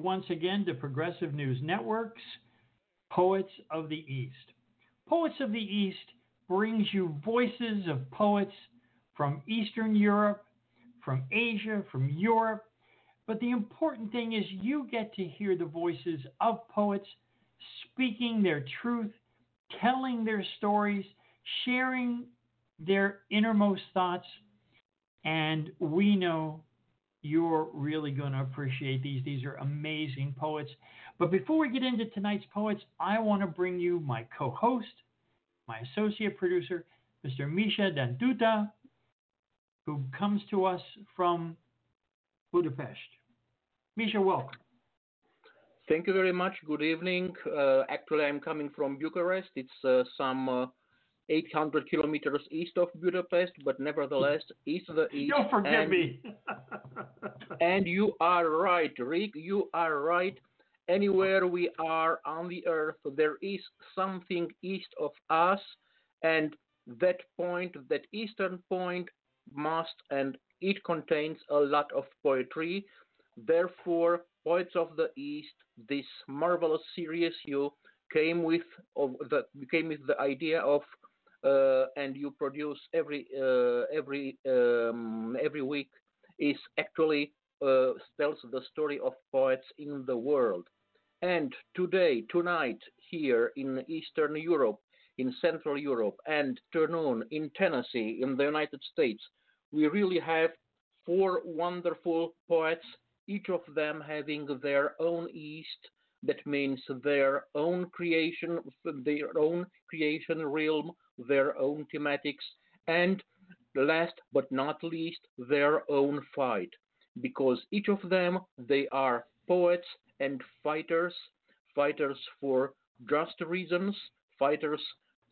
once again to Progressive News Network's Poets of the East. Poets of the East brings you voices of poets from Eastern Europe, from Asia, from Europe. But the important thing is you get to hear the voices of poets speaking their truth, telling their stories, sharing their innermost thoughts. And we know you're really going to appreciate these. These are amazing poets. But before we get into tonight's poets, I want to bring you my co host, my associate producer, Mr. Misha Dan Duta, who comes to us from Budapest. Misha, welcome. Thank you very much. Good evening. Uh, actually, I'm coming from Bucharest. It's uh, some uh, 800 kilometers east of Budapest, but nevertheless, east of the east. Don't forget and, me. and you are right, Rick. You are right. Anywhere we are on the earth, there is something east of us, and that point, that eastern point, must and it contains a lot of poetry. Therefore, Poets of the East, this marvelous series you came with of the came with the idea of and you produce every uh, every um, every week is actually uh, tells the story of poets in the world. And today, tonight, here in Eastern Europe, in Central Europe, and afternoon in Tennessee, in the United States, we really have four wonderful poets, each of them having their own East. That means their own creation, their own creation realm, their own thematics, and last but not least, their own fight. Because each of them, they are poets and fighters, fighters for just reasons, fighters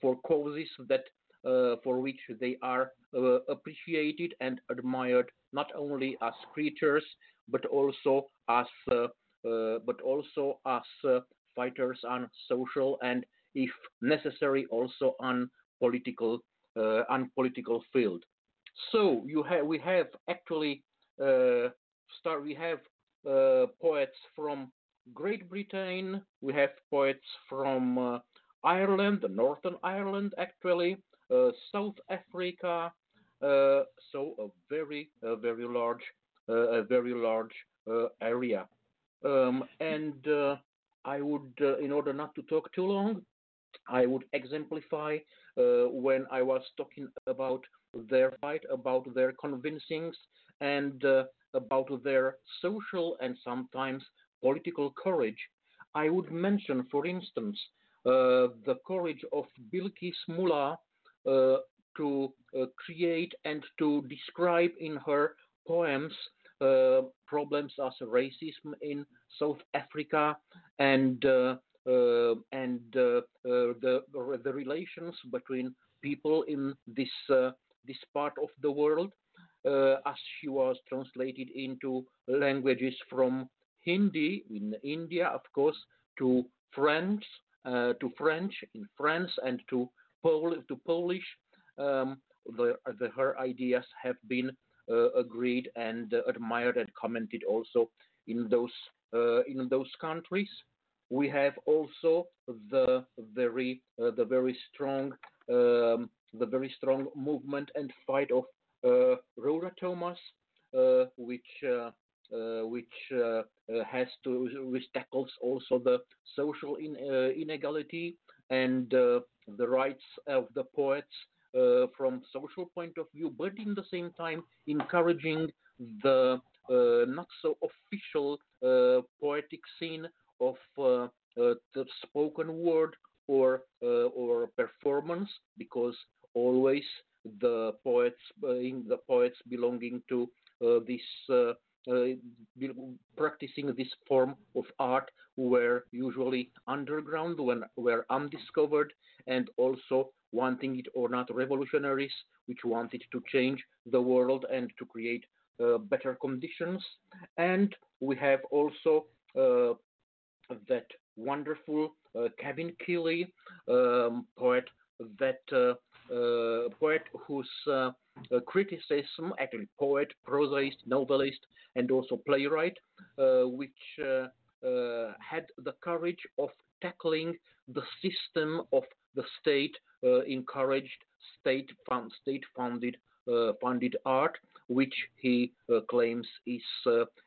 for causes that uh, for which they are uh, appreciated and admired not only as creatures but also as uh, but also as uh, fighters on social and if necessary also on political uh, and political field. So you have we have actually uh, start we have uh, poets from Great Britain, we have poets from uh, Ireland, Northern Ireland actually, uh, South Africa, uh, so a very a very large a very large area. Um, and I would, in order not to talk too long, I would exemplify uh, when I was talking about their fight, about their convincings, and uh, about their social and sometimes political courage. I would mention, for instance, uh, the courage of Bilkis Moola uh, to uh, create and to describe in her poems uh, problems as racism in South Africa and uh, and uh, uh, the the relations between people in this this part of the world, as she was translated into languages from Hindi in India, of course, to French, uh, to French in France, and to Pol- to Polish. Um, the, the, her ideas have been uh, agreed and uh, admired and commented also in those in those countries. We have also the very uh, the very strong um, the very strong movement and fight of uh, Thomas, uh, which uh, uh, which uh, has to which tackles also the social in, inequality and the rights of the poets from social point of view, but in the same time encouraging the not so official poetic scene of uh, uh, the spoken word or uh, or performance because always the poets the poets belonging to this practicing this form of art were usually underground, when were undiscovered, and also wanting it or not revolutionaries, which wanted to change the world and to create better conditions. And we have also uh, that wonderful uh, Kevin Kiely um, poet, that uh, uh, poet whose uh, uh, criticism, actually poet, prosaist, novelist, and also playwright, which had the courage of tackling the system of the state encouraged state fund, state funded funded art, which he claims is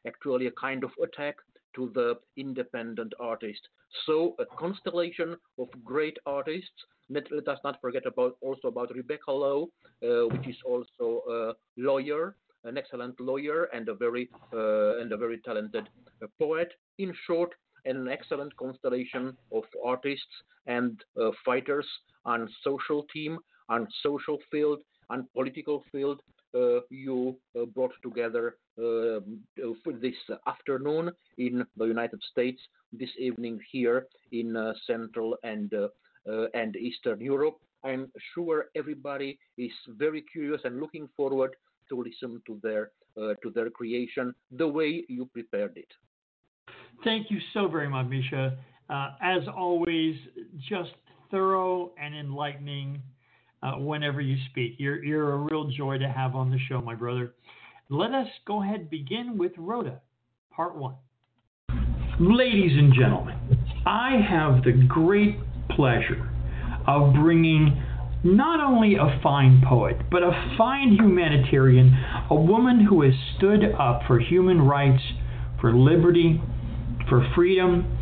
actually a kind of attack to the independent artist. So a constellation of great artists. Let, let us not forget about also about Rebecca Lowe, uh, which is also a lawyer, an excellent lawyer and a very uh, and a very talented uh, poet. In short, an excellent constellation of artists and uh, fighters on social team, on social field, on political field. Uh, you uh, brought together um, this afternoon in the United States, this evening here in Central and and Eastern Europe. I'm sure everybody is very curious and looking forward to listen to their uh, to their creation the way you prepared it. Thank you so very much, Misha. Uh, as always, just thorough and enlightening uh, whenever you speak. You're you're a real joy to have on the show, my brother. Let us go ahead and begin with Rhoda, part one. Ladies and gentlemen, I have the great pleasure of bringing not only a fine poet, but a fine humanitarian, a woman who has stood up for human rights, for liberty, for freedom,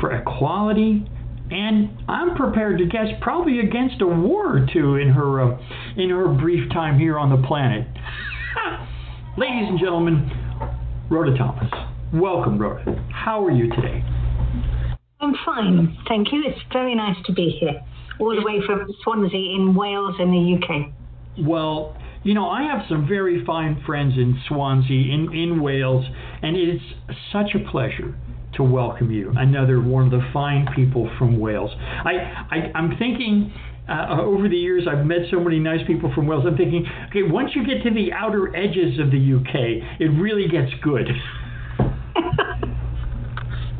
for equality, and I'm prepared to guess probably against a war or two in her uh, in her brief time here on the planet. Ladies and gentlemen, Rhoda Thomas. Welcome, Rhoda. How are you today? I'm fine, thank you. It's very nice to be here all the way from Swansea in Wales in the UK. Well, you know, I have some very fine friends in Swansea, in, in Wales, and it's such a pleasure to welcome you, another one of the fine people from Wales. I, I, I'm thinking. Uh, over the years, I've met so many nice people from Wales. I'm thinking, okay, once you get to the outer edges of the UK, it really gets good.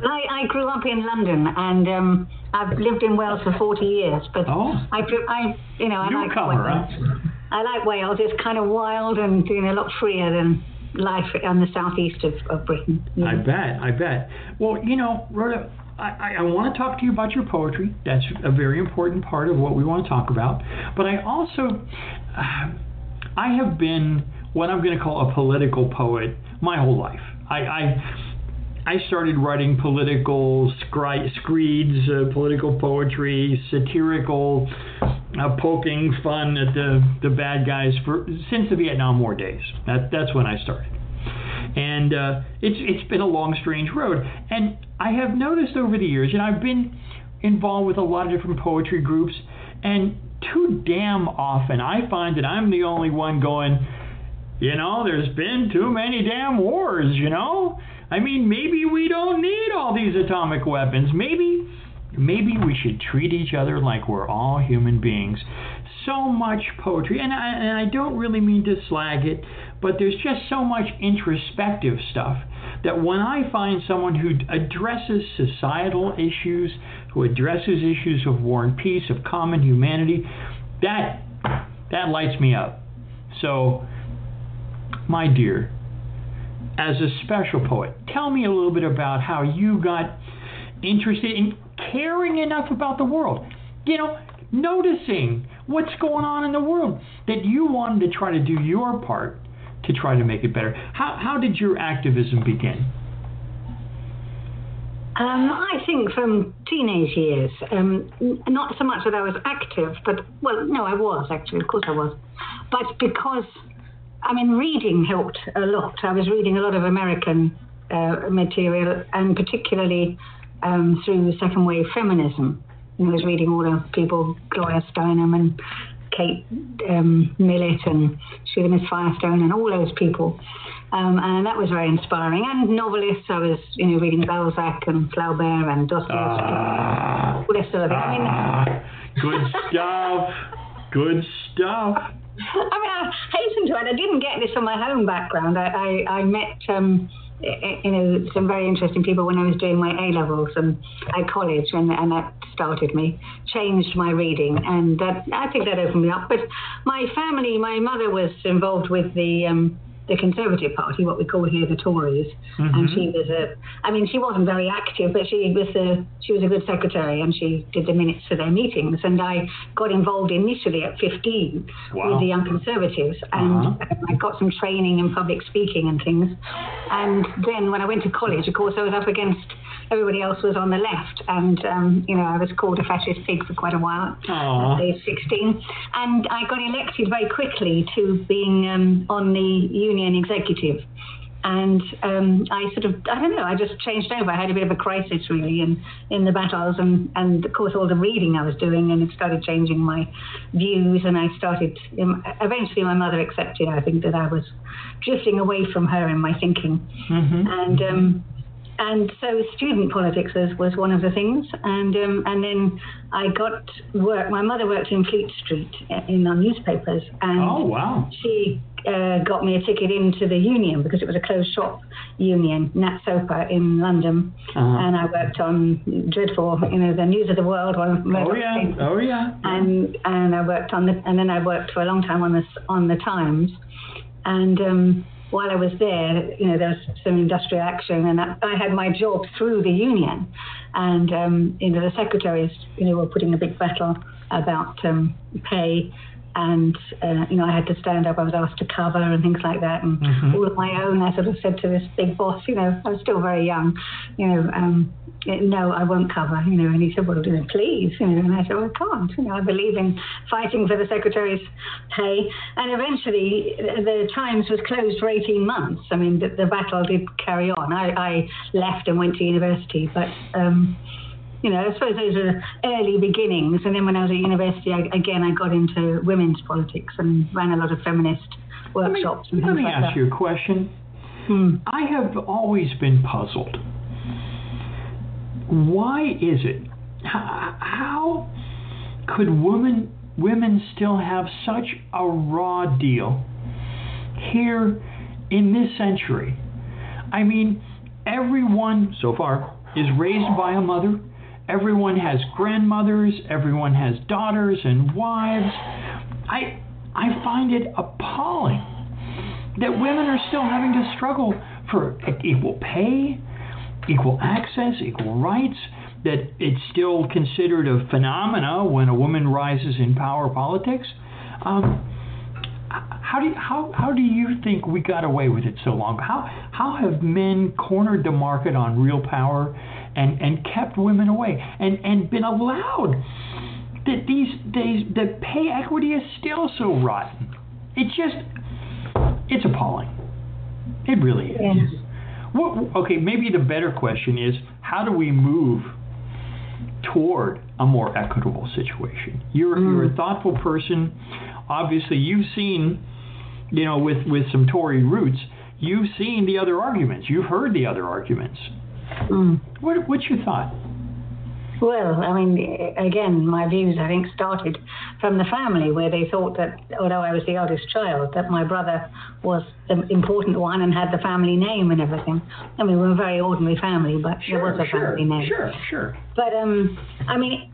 I, I grew up in London, and um, I've lived in Wales for 40 years, but oh. I, I, you know, I Newcomer, like Wales. Huh? I like Wales. It's kind of wild and you know, a lot freer than life on the southeast of, of Britain. I bet, I bet. Well, you know, Rhoda, I, I, want to talk to you about your poetry. That's a very important part of what we want to talk about. But I also, uh, I have been what I'm going to call a political poet my whole life. I, I I started writing political screeds, uh, political poetry, satirical, uh, poking fun at the, the bad guys for since the Vietnam War days. That, that's when I started. And uh, it's, it's been a long, strange road. And I have noticed over the years, and I've been involved with a lot of different poetry groups, and too damn often I find that I'm the only one going, you know, there's been too many damn wars, you know? I mean, maybe we don't need all these atomic weapons. Maybe maybe we should treat each other like we're all human beings. So much poetry, and I, and I don't really mean to slag it, but there's just so much introspective stuff that when I find someone who addresses societal issues, who addresses issues of war and peace, of common humanity, that that lights me up. So, my dear, as a special poet. Tell me a little bit about how you got interested in caring enough about the world. You know, noticing what's going on in the world that you wanted to try to do your part to try to make it better. How, how did your activism begin? Um, I think from teenage years, um, not so much that I was active, but well, no, I was actually, of course I was, but because I mean, reading helped a lot. I was reading a lot of American uh, material, and particularly um, through second wave feminism. I was reading all the people, Gloria Steinem and Kate um, Millett and Shulamith Firestone and all those people. Um, and that was very inspiring. And novelists, I was, you know, reading Balzac and Flaubert and Dostoevsky, ah, all this sort of thing. I mean, ah, good stuff. Good stuff. I mean, I hasten to add, I didn't get this from my home background. I, I, I met, um, you know, some very interesting people when I was doing my A levels and at college, and, and that started me, changed my reading, and that I think that opened me up. But my family, my mother was involved with the um, the Conservative Party, what we call here the Tories, Mm-hmm. and she was a. I mean, she wasn't very active, but she was a she was a good secretary, and she did the minutes for their meetings. And I got involved initially at 15 Wow. with the Young Conservatives, and Uh-huh. I got some training in public speaking and things. And then when I went to college, of course, I was up against everybody else was on the left, and um, you know I was called a fascist pig for quite a while at age 16, and I got elected very quickly to being um, on the union executive. And um, I sort of, I don't know, I just changed over. I had a bit of a crisis really in, in the battles, and, and of course, all the reading I was doing, and it started changing my views. And I started, um, eventually, my mother accepted, I think, that I was drifting away from her in my thinking. Mm-hmm. And um, and so student politics was, was one of the things. And um, and then I got work. My mother worked in Fleet Street uh, in our newspapers, and Oh, wow. she uh, got me a ticket into the union because it was a closed shop union, NATSOPA in London. Uh-huh. And I worked on dreadful, you know, the News of the World. One Oh, yeah. Oh, yeah. and and I worked on the and then I worked for a long time on the on the Times, and um, while I was there, you know, there was some industrial action, and I, I had my job through the union, and um, you know the secretaries, you know, were putting a big battle about um, pay. And uh, you know, I had to stand up. I was asked to cover and things like that, and Mhm. all of my own. I sort of said to this big boss, you know, I was still very young, you know, um, no, I won't cover, you know. And he said, well, you know, please, you know. And I said, well, I can't. You know, I believe in fighting for the secretary's pay. And eventually, the Times was closed for 18 months. I mean, the, the battle did carry on. I, I left and went to university, but. Um, you know, I suppose those were early beginnings. And then when I was at university, I, again, I got into women's politics and ran a lot of feminist Let me, workshops and let me like ask that. you a question. Hmm. I have always been puzzled. Why is it? How, how could women women still have such a raw deal here in this century? I mean, everyone so far is raised by a mother. Everyone has grandmothers. Everyone has daughters and wives. I I find it appalling that women are still having to struggle for equal pay, equal access, equal rights, that it's still considered a phenomena when a woman rises in power politics. Um, how do you, how how do you think we got away with it so long? How how have men cornered the market on real power and, and kept women away and, and been allowed that these days that pay equity is still so rotten? It just it's appalling. It really is. Yeah. What, okay, maybe the better question is how do we move toward a more equitable situation? You're, mm. you're a thoughtful person. Obviously, you've seen, you know, with, with some Tory roots, you've seen the other arguments. You've heard the other arguments. Mm. What, what's your thought? Well, I mean, again, my views, I think, started from the family where they thought that, although I was the eldest child, that my brother was the important one and had the family name and everything. I mean, we're a very ordinary family, but there was a sure, family name. sure, sure. But um, I mean,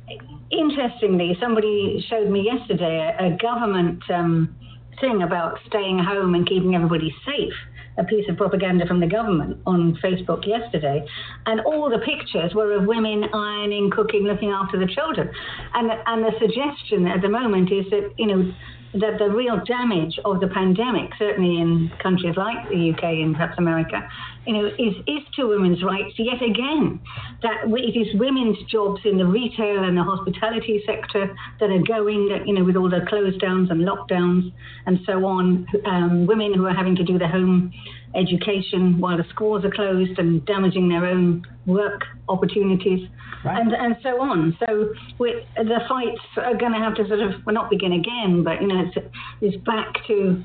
interestingly, somebody showed me yesterday a, a government um, thing about staying home and keeping everybody safe. A piece of propaganda from the government on Facebook yesterday, and all the pictures were of women ironing, cooking, looking after the children, and and the suggestion at the moment is that you know that the real damage of the pandemic, certainly in countries like the UK and perhaps America, you know, is, is to women's rights yet again. That it is women's jobs in the retail and the hospitality sector that are going, you know, with all the close downs and lockdowns and so on. Um, women who are having to do the home education while the schools are closed and damaging their own work opportunities Right. and and so on. So we, the fights are going to have to sort of well not begin again, but you know it's, it's back to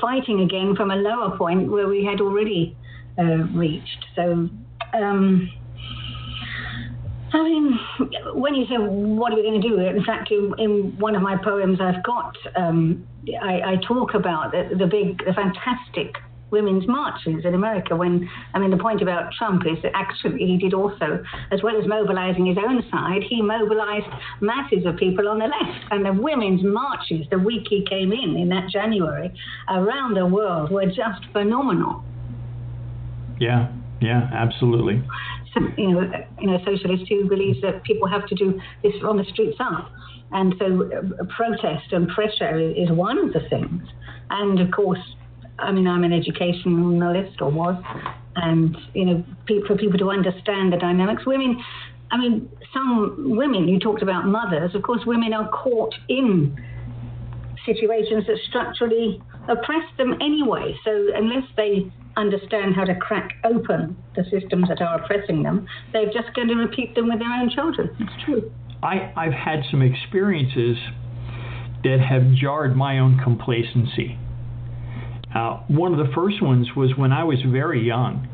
fighting again from a lower point where we had already uh, reached. So. Um, I mean, when you say what are we going to do? In fact, in, in one of my poems, I've got um, I, I talk about the, the big, the fantastic women's marches in America. When I mean, the point about Trump is that actually he did also, as well as mobilizing his own side, he mobilized masses of people on the left. And the women's marches the week he came in in that January around the world were just phenomenal. Yeah, yeah, absolutely. So, you know, you know, socialist who believes that people have to do this on the streets up. And so uh, protest and pressure is one of the things. And of course, I mean, I'm an educationalist or was, and you know, for people to understand the dynamics. Women, I mean, some women. You talked about mothers. Of course, women are caught in situations that structurally oppress them anyway. So unless they understand how to crack open the systems that are oppressing them, they're just going to repeat them with their own children. It's true. I, I've had some experiences that have jarred my own complacency. Uh, one of the first ones was when I was very young,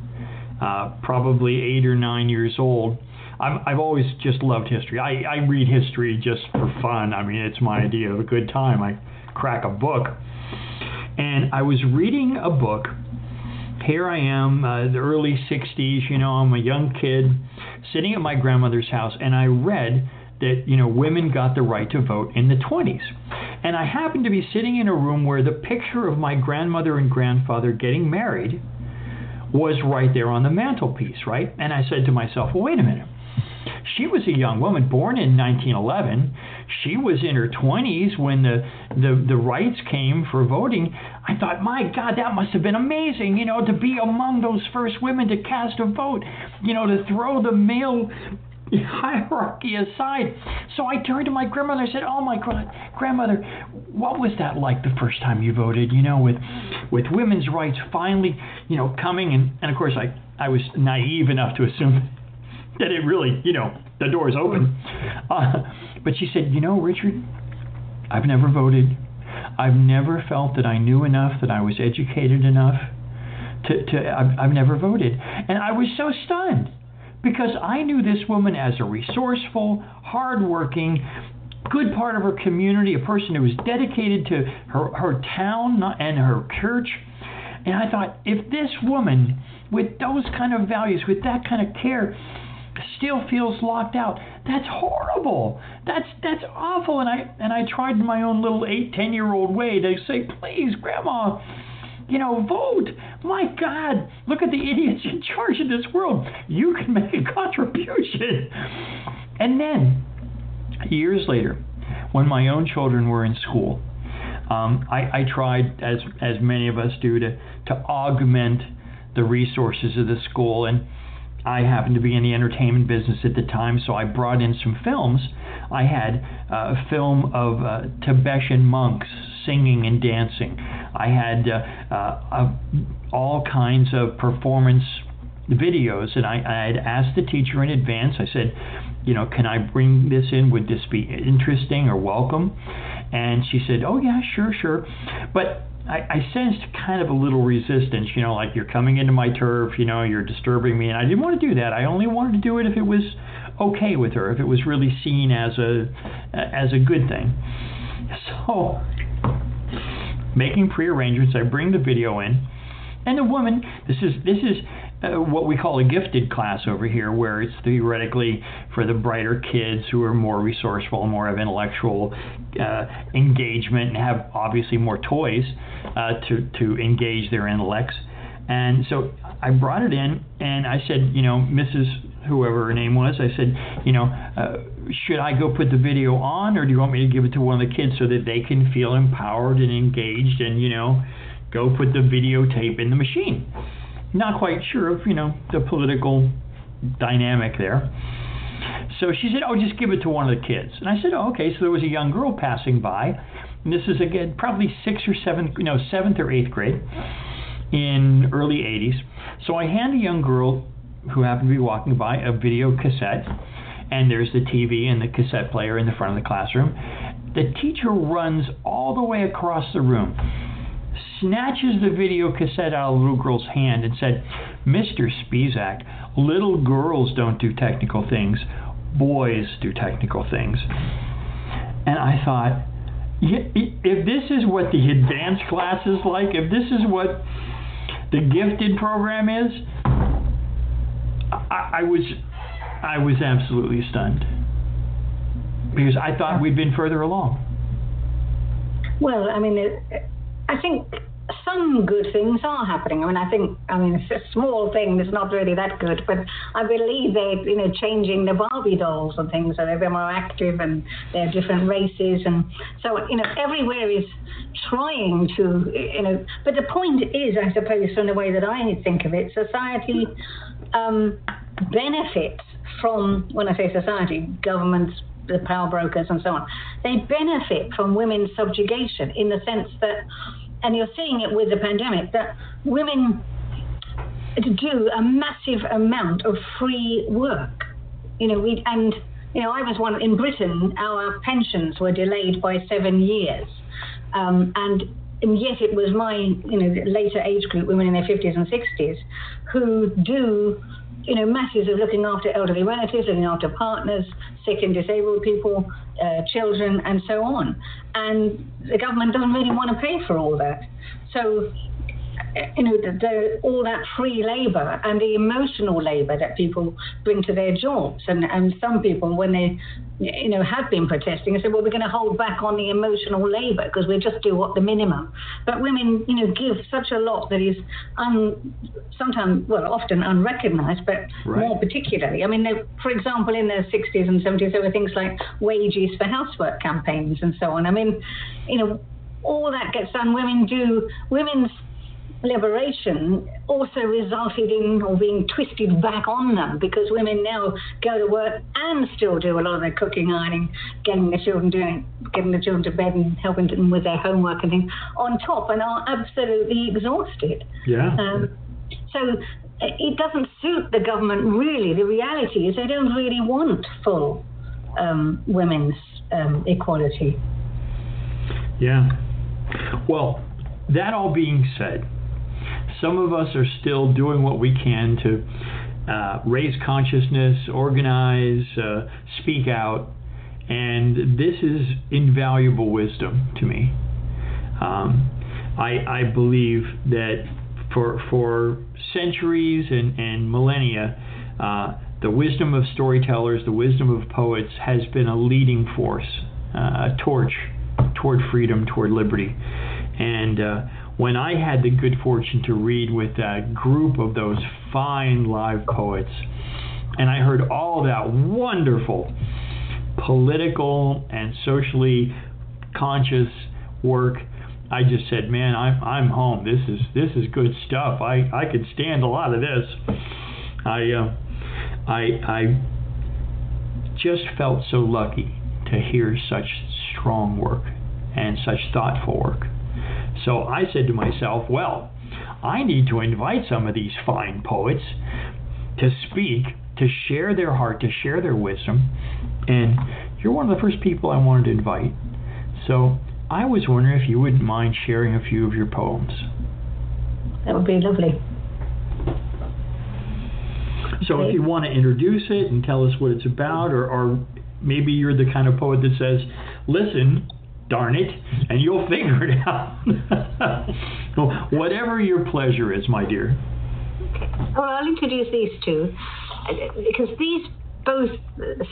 uh, probably eight or nine years old. i have always just loved history. I, I read history just for fun. I mean, it's my idea of a good time. I crack a book. And I was reading a book. Here I am, uh, the early 60s, you know, I'm a young kid sitting at my grandmother's house, and I read that you know women got the right to vote in the 20s. And I happened to be sitting in a room where the picture of my grandmother and grandfather getting married was right there on the mantelpiece, right? And I said to myself, well, wait a minute. She was a young woman born in 1911. She was in her 20s when the, the, the rights came for voting. I thought, my God, that must have been amazing, you know, to be among those first women to cast a vote, you know, to throw the male hierarchy aside. So I turned to my grandmother and said, "Oh my God, grandmother, what was that like the first time you voted? You know, with with women's rights finally, you know, coming and and of course I I was naive enough to assume that it really, you know, the door door's open. Uh, but she said, you know, Richard, I've never voted. I've never felt that I knew enough, that I was educated enough to, to I've, I've never voted. And I was so stunned because I knew this woman as a resourceful, hardworking, good part of her community, a person who was dedicated to her, her town and her church. And I thought, if this woman, with those kind of values, with that kind of care, still feels locked out, that's horrible. That's that's awful. And I and I tried in my own little eight, ten year old way to say, please, Grandma, you know, vote. My God, look at the idiots in charge of this world. You can make a contribution. And then, years later, when my own children were in school, um, I, I tried, as as many of us do, to to augment the resources of the school and I happened to be in the entertainment business at the time, so I brought in some films. I had a film of uh, Tibetan monks singing and dancing. I had uh, uh, all kinds of performance videos, and I, I had asked the teacher in advance. I said, you know, can I bring this in? Would this be interesting or welcome? And she said, oh yeah, sure, sure. But I, I sensed kind of a little resistance, you know, like you're coming into my turf, you know, you're disturbing me, and I didn't want to do that. I only wanted to do it if it was okay with her, if it was really seen as a as a good thing. So, making prearrangements, I bring the video in, and the woman, this is this is uh, what we call a gifted class over here, where it's theoretically for the brighter kids who are more resourceful more of intellectual uh, engagement and have obviously more toys uh, to, to engage their intellects. And so I brought it in and I said, you know, Mrs. whoever her name was, I said, you know, uh, should I go put the video on or do you want me to give it to one of the kids so that they can feel empowered and engaged and, you know, go put the videotape in the machine? not quite sure of, you know, the political dynamic there. So she said, "Oh, just give it to one of the kids." And I said, "Oh, okay." So there was a young girl passing by. And this is again probably sixth or seventh, you know, seventh or eighth grade in early '80s. So I hand a young girl who happened to be walking by a video cassette, and there's the TV and the cassette player in the front of the classroom. The teacher runs all the way across the room snatches the video cassette out of the little girl's hand and said, Mr. Spisak, little girls don't do technical things, boys do technical things. And I thought, if this is what the advanced class is like, if this is what the gifted program is, I, I was I was absolutely stunned because I thought we'd been further along. Well, I mean, it, I think some good things are happening. I mean, I think, I mean, it's a small thing that's not really that good, but I believe they're, you know, changing the Barbie dolls and things so they're more active and they're different races. And so, you know, everywhere is trying to, you know, but the point is, I suppose, from the way that I think of it, society um, benefits from, when I say society, governments, the power brokers and so on, they benefit from women's subjugation in the sense that and you're seeing it with the pandemic, that women do a massive amount of free work. You know, we and you know, I was one in Britain. Our pensions were delayed by seven years, um, and and yet it was my you know later age group, women in their 50s and 60s, who do you know masses of looking after elderly relatives, looking after partners, sick and disabled people, uh, children, and so on. And the government doesn't really want to pay for all that. So, you know, the, the, all that free labor and the emotional labor that people bring to their jobs. And, and some people, when they, you know, have been protesting, they say, well, we're going to hold back on the emotional labor because we just do what the minimum. But women, you know, give such a lot that is un, sometimes, well, often unrecognized, but right. more particularly. I mean, they, for example, in the 60s and 70s, there were things like wages for housework campaigns and so on. I mean, you know, all that gets done. Women do, women's liberation also resulted in or being twisted back on them because women now go to work and still do a lot of their cooking, ironing, getting the children doing, getting the children to bed and helping them with their homework and things on top and are absolutely exhausted. Yeah. Um, so it doesn't suit the government really. The reality is they don't really want full um, women's um, equality. Yeah. Well, that all being said, some of us are still doing what we can to uh, raise consciousness, organize, uh, speak out, and this is invaluable wisdom to me. Um, I, I, believe that for for centuries and, and millennia, uh, the wisdom of storytellers, the wisdom of poets, has been a leading force, uh, a torch toward freedom, toward liberty, and uh, when I had the good fortune to read with that group of those fine live poets, and I heard all that wonderful political and socially conscious work, I just said, "Man, I'm I'm home. This is this is good stuff. I I could stand a lot of this." I uh, I I just felt so lucky to hear such strong work and such thoughtful work. So I said to myself, well, I need to invite some of these fine poets to speak, to share their heart, to share their wisdom. And you're one of the first people I wanted to invite. So I was wondering if you wouldn't mind sharing a few of your poems. That would be lovely. So if you want to introduce it and tell us what it's about, or, or maybe you're the kind of poet that says, listen, darn it, and you'll figure it out. Whatever your pleasure is, my dear. Well, I'll introduce these two because these both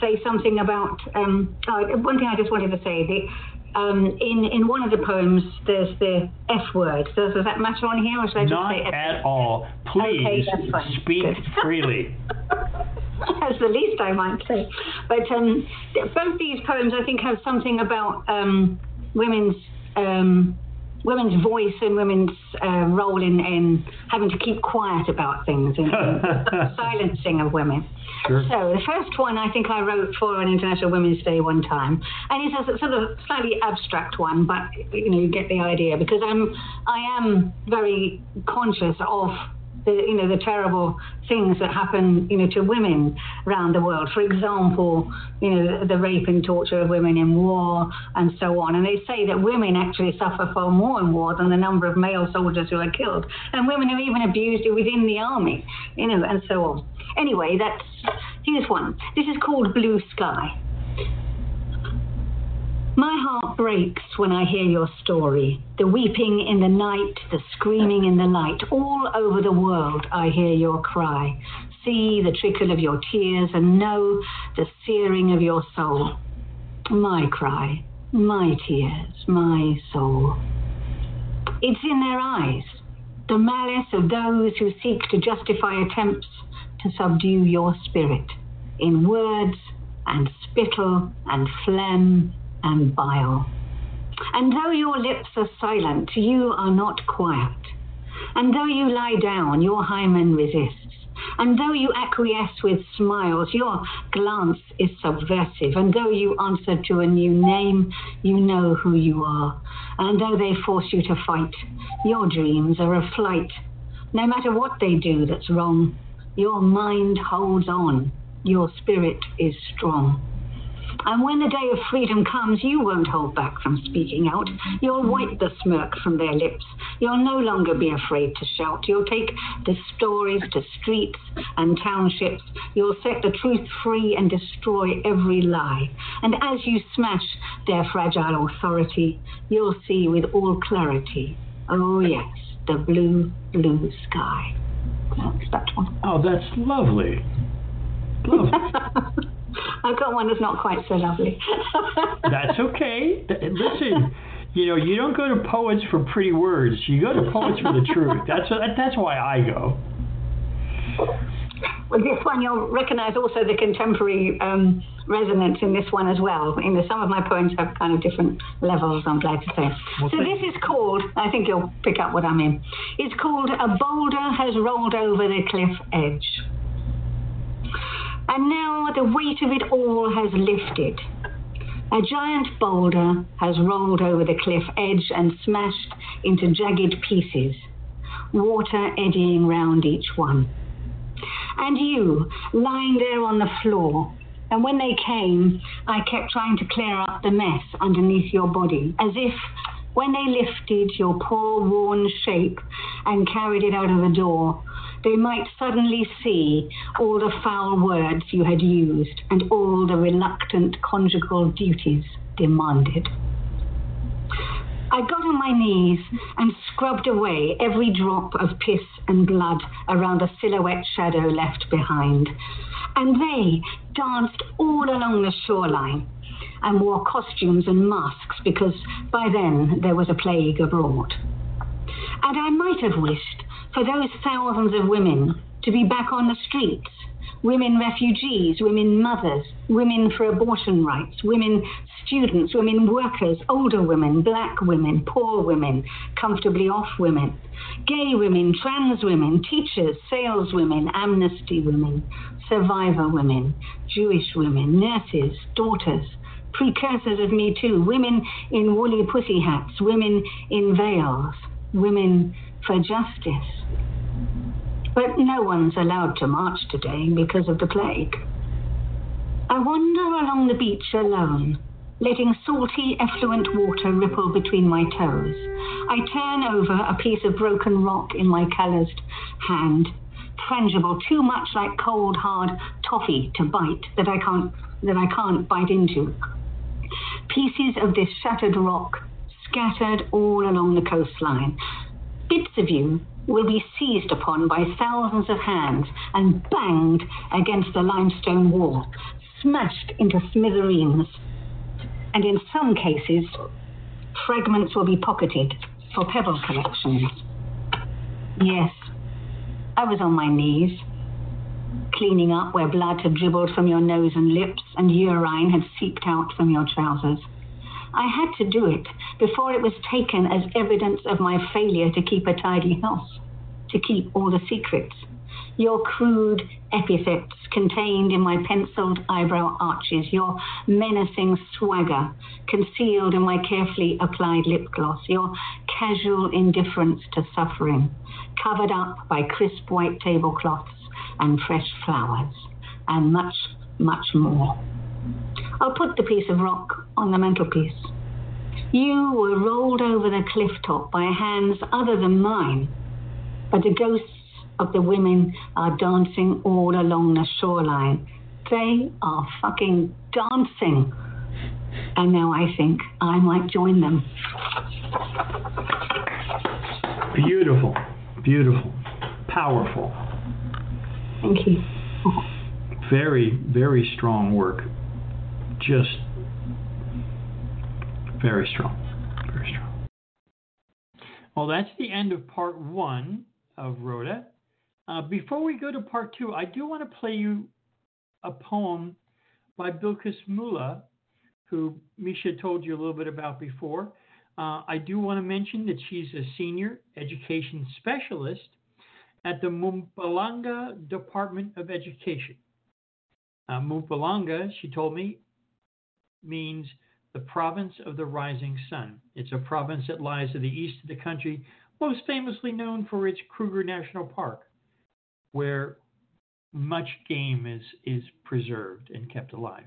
say something about. Um, oh, one thing I just wanted to say: the, um, in in one of the poems, there's the F word. Does, does that matter on here, or should I just Not say F? at all. Please okay, speak freely. That's the least I might say. But um, both these poems, I think, have something about um, women's um, women's voice and women's uh, role in, in having to keep quiet about things, in, in silencing of women. Sure. So the first one I think I wrote for an International Women's Day one time, and it's a sort of slightly abstract one, but you know you get the idea because I'm I am very conscious of the you know the terrible things that happen you know to women around the world. For example, you know the, rape and torture of women in war and so on. And they say that women actually suffer far more in war than the number of male soldiers who are killed, and women are even abused within the army, you know, and so on. Anyway, that's here's one. This is called Blue Sky. My heart breaks when I hear your story. The weeping in the night, the screaming in the light. All over the world I hear your cry. See the trickle of your tears and know the searing of your soul. My cry, my tears, my soul. It's in their eyes, the malice of those who seek to justify attempts to subdue your spirit in words and spittle and phlegm and bile. And though your lips are silent, you are not quiet. And though you lie down, your hymen resists. And though you acquiesce with smiles, your glance is subversive. And though you answer to a new name, you know who you are. And though they force you to fight, your dreams are a flight. No matter what they do that's wrong, your mind holds on. Your spirit is strong. And when the day of freedom comes, you won't hold back from speaking out. You'll wipe the smirk from their lips. You'll no longer be afraid to shout. You'll take the stories to streets and townships. You'll set the truth free and destroy every lie. And as you smash their fragile authority, you'll see with all clarity, oh yes, the blue, blue sky. That's that one. Oh, that's lovely. Lovely. I've got one that's not quite so lovely. That's okay. Listen, you know, you don't go to poets for pretty words. You go to poets for the truth. That's that's why I go. Well, this one you'll recognise also the contemporary um, resonance in this one as well. In the, some of my poems have kind of different levels. I'm glad to say. Well, so this is called. I think you'll pick up what I mean. It's called "A Boulder Has Rolled Over the Cliff Edge." And now the weight of it all has lifted. A giant boulder has rolled over the cliff edge and smashed into jagged pieces, water eddying round each one. And you, lying there on the floor, and when they came, I kept trying to clear up the mess underneath your body, as if when they lifted your poor worn shape and carried it out of the door, they might suddenly see all the foul words you had used and all the reluctant conjugal duties demanded. I got on my knees and scrubbed away every drop of piss and blood around the silhouette shadow left behind. And they danced all along the shoreline and wore costumes and masks because by then there was a plague abroad. And I might have wished for those thousands of women to be back on the streets. Women refugees, women mothers, women for abortion rights, women students, women workers, older women, black women, poor women, comfortably off women, gay women, trans women, teachers, saleswomen, amnesty women, survivor women, Jewish women, nurses, daughters, precursors of Me Too, women in woolly pussy hats, women in veils, women for justice. But no one's allowed to march today because of the plague. I wander along the beach alone, letting salty, effluent water ripple between my toes. I turn over a piece of broken rock in my calloused hand, frangible, too much like cold, hard toffee to bite that I can't that I can't bite into. Pieces of this shattered rock scattered all along the coastline. Bits of you will be seized upon by thousands of hands and banged against the limestone wall, smashed into smithereens. And in some cases, fragments will be pocketed for pebble collections. Yes, I was on my knees, cleaning up where blood had dribbled from your nose and lips and urine had seeped out from your trousers. I had to do it before it was taken as evidence of my failure to keep a tidy house, to keep all the secrets. Your crude epithets contained in my penciled eyebrow arches, your menacing swagger concealed in my carefully applied lip gloss, your casual indifference to suffering, covered up by crisp white tablecloths and fresh flowers, and much, much more. I'll put the piece of rock on the mantelpiece. You were rolled over the cliff top by hands other than mine, but the ghosts of the women are dancing all along the shoreline. They are fucking dancing. And now I think I might join them. Beautiful, beautiful, powerful. Thank you. Very, very strong work. Just very strong. Very strong. Well, that's the end of part one of Rhoda. Uh, before we go to part two, I do want to play you a poem by Bilkis Moola, who Misha told you a little bit about before. Uh, I do want to mention that she's a senior education specialist at the Mpumalanga Department of Education. Uh, Mpumalanga, she told me, means the province of the rising sun. It's a province that lies to the east of the country, most famously known for its Kruger National Park, where much game is, is preserved and kept alive.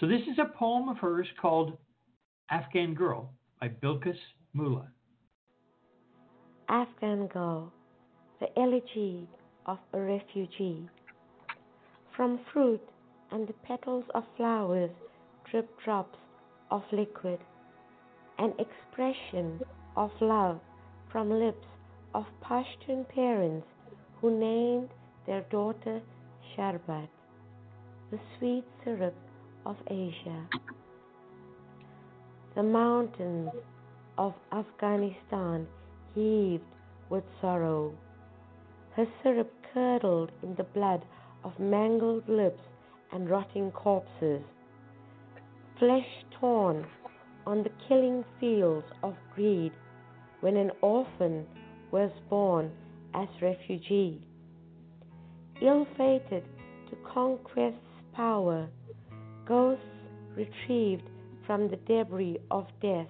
So this is a poem of hers called Afghan Girl by Bilkis Moola. Afghan Girl, the elegy of a refugee. From fruit and the petals of flowers drip drops of liquid, an expression of love from lips of Pashtun parents who named their daughter Sharbat, the sweet syrup of Asia. The mountains of Afghanistan heaved with sorrow. Her syrup curdled in the blood of mangled lips and rotting corpses. Flesh torn on the killing fields of greed when an orphan was born as refugee. Ill fated to conquest's power, ghosts retrieved from the debris of death,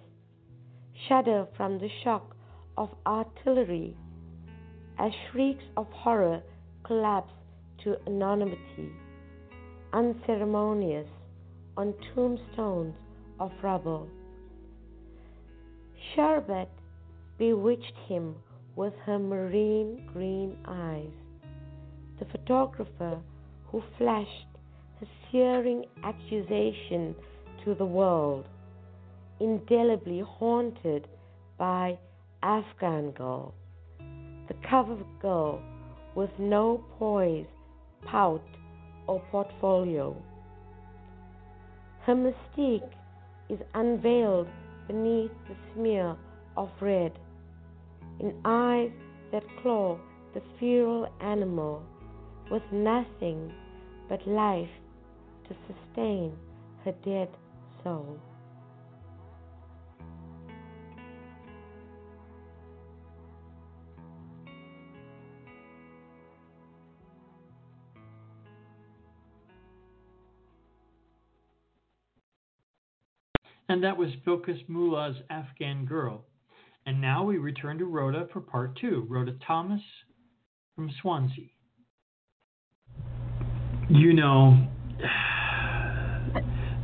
shudder from the shock of artillery as shrieks of horror collapse to anonymity, unceremonious on tombstones of rubble. Sharbat bewitched him with her marine green eyes. The photographer who flashed her searing accusation to the world, indelibly haunted by Afghan girl, the cover girl with no poise, pout, or portfolio. Her mystique is unveiled beneath the smear of red, in eyes that claw the feral animal with nothing but life to sustain her dead soul. And that was Bilkis Moola's Afghan Girl. And now we return to Rhoda for part two. Rhoda Thomas from Swansea. You know,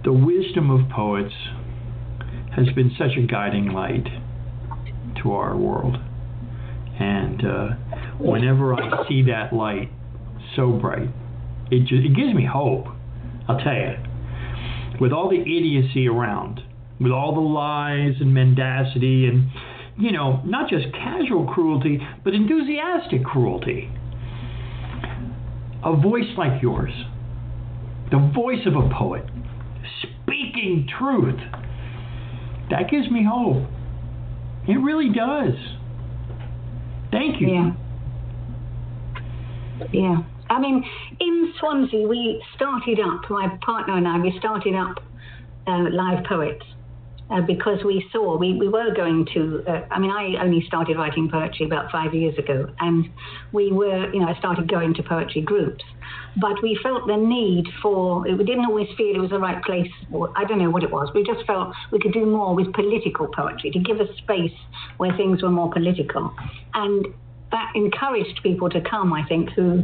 the wisdom of poets has been such a guiding light to our world. And uh, whenever I see that light so bright, it, just, it gives me hope. I'll tell you. With all the idiocy around, with all the lies and mendacity and, you know, not just casual cruelty, but enthusiastic cruelty. A voice like yours, the voice of a poet, speaking truth, that gives me hope. It really does. Thank you. Yeah. Yeah. I mean, in Swansea, we started up, my partner and I, we started up uh, Live Poets uh, because we saw we, we were going to. Uh, I mean, I only started writing poetry about five years ago, and we were, you know, I started going to poetry groups, but we felt the need for. We didn't always feel it was the right place, or I don't know what it was. We just felt we could do more with political poetry to give a space where things were more political, and that encouraged people to come. I think who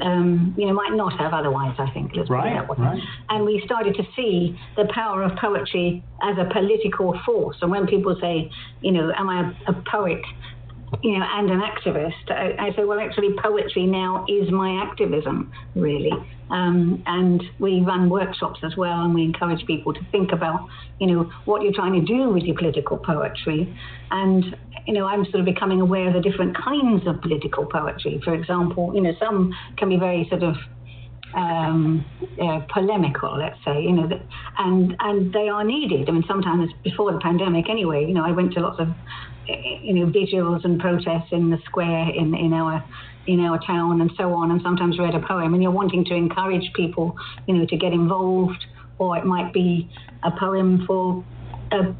um, you know, might not have otherwise, I think. Let's right, that way. right. And we started to see the power of poetry as a political force. And when people say, you know, am I a, a poet? you know, and an activist, I, I, say, well, actually, poetry now is my activism, really. Um, and we run workshops as well, and we encourage people to think about, you know, what you're trying to do with your political poetry. And, you know, I'm sort of becoming aware of the different kinds of political poetry. For example, you know, some can be very sort of um, uh, polemical, let's say, you know, and and they are needed. I mean, sometimes before the pandemic, anyway, you know, I went to lots of you know vigils and protests in the square in in our in our town and so on, and sometimes read a poem. And you're wanting to encourage people, you know, to get involved, or it might be a poem for a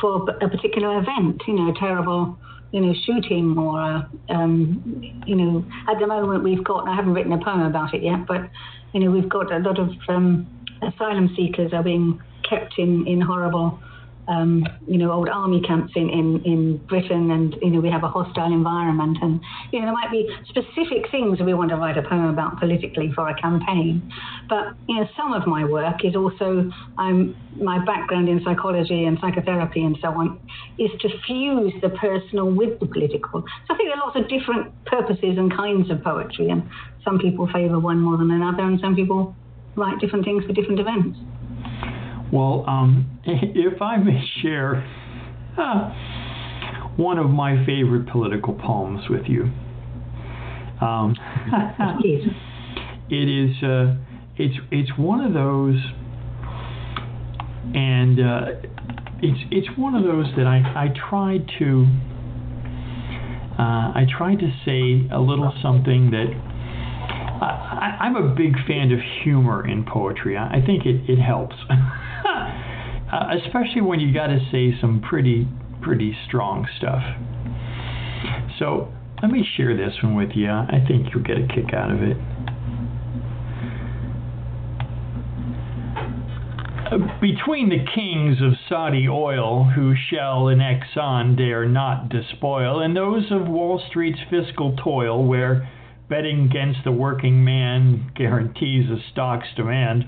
for a particular event, you know, a terrible you know, shooting or, a, um, you know, at the moment we've got, I haven't written a poem about it yet, but, you know, we've got a lot of um, asylum seekers are being kept in, in horrible um, you know, old army camps in, in, in Britain, and you know, we have a hostile environment, and you know, there might be specific things we want to write a poem about politically for a campaign. But you know, some of my work is also I'm my background in psychology and psychotherapy and so on is to fuse the personal with the political. So I think there are lots of different purposes and kinds of poetry, and some people favour one more than another, and some people write different things for different events. Well, um, if I may share uh, one of my favorite political poems with you. Um, it is uh, it's it's one of those, and uh, it's it's one of those that I I tried to uh, I tried to say a little something that I, am a big fan of humor in poetry. I, I think it, it helps. Uh, especially when you got to say some pretty pretty strong stuff. So let me share this one with you. I think you'll get a kick out of it. Uh, between the kings of Saudi oil, who Shell and Exxon dare not despoil, and those of Wall Street's fiscal toil, where betting against the working man guarantees a stock's demand,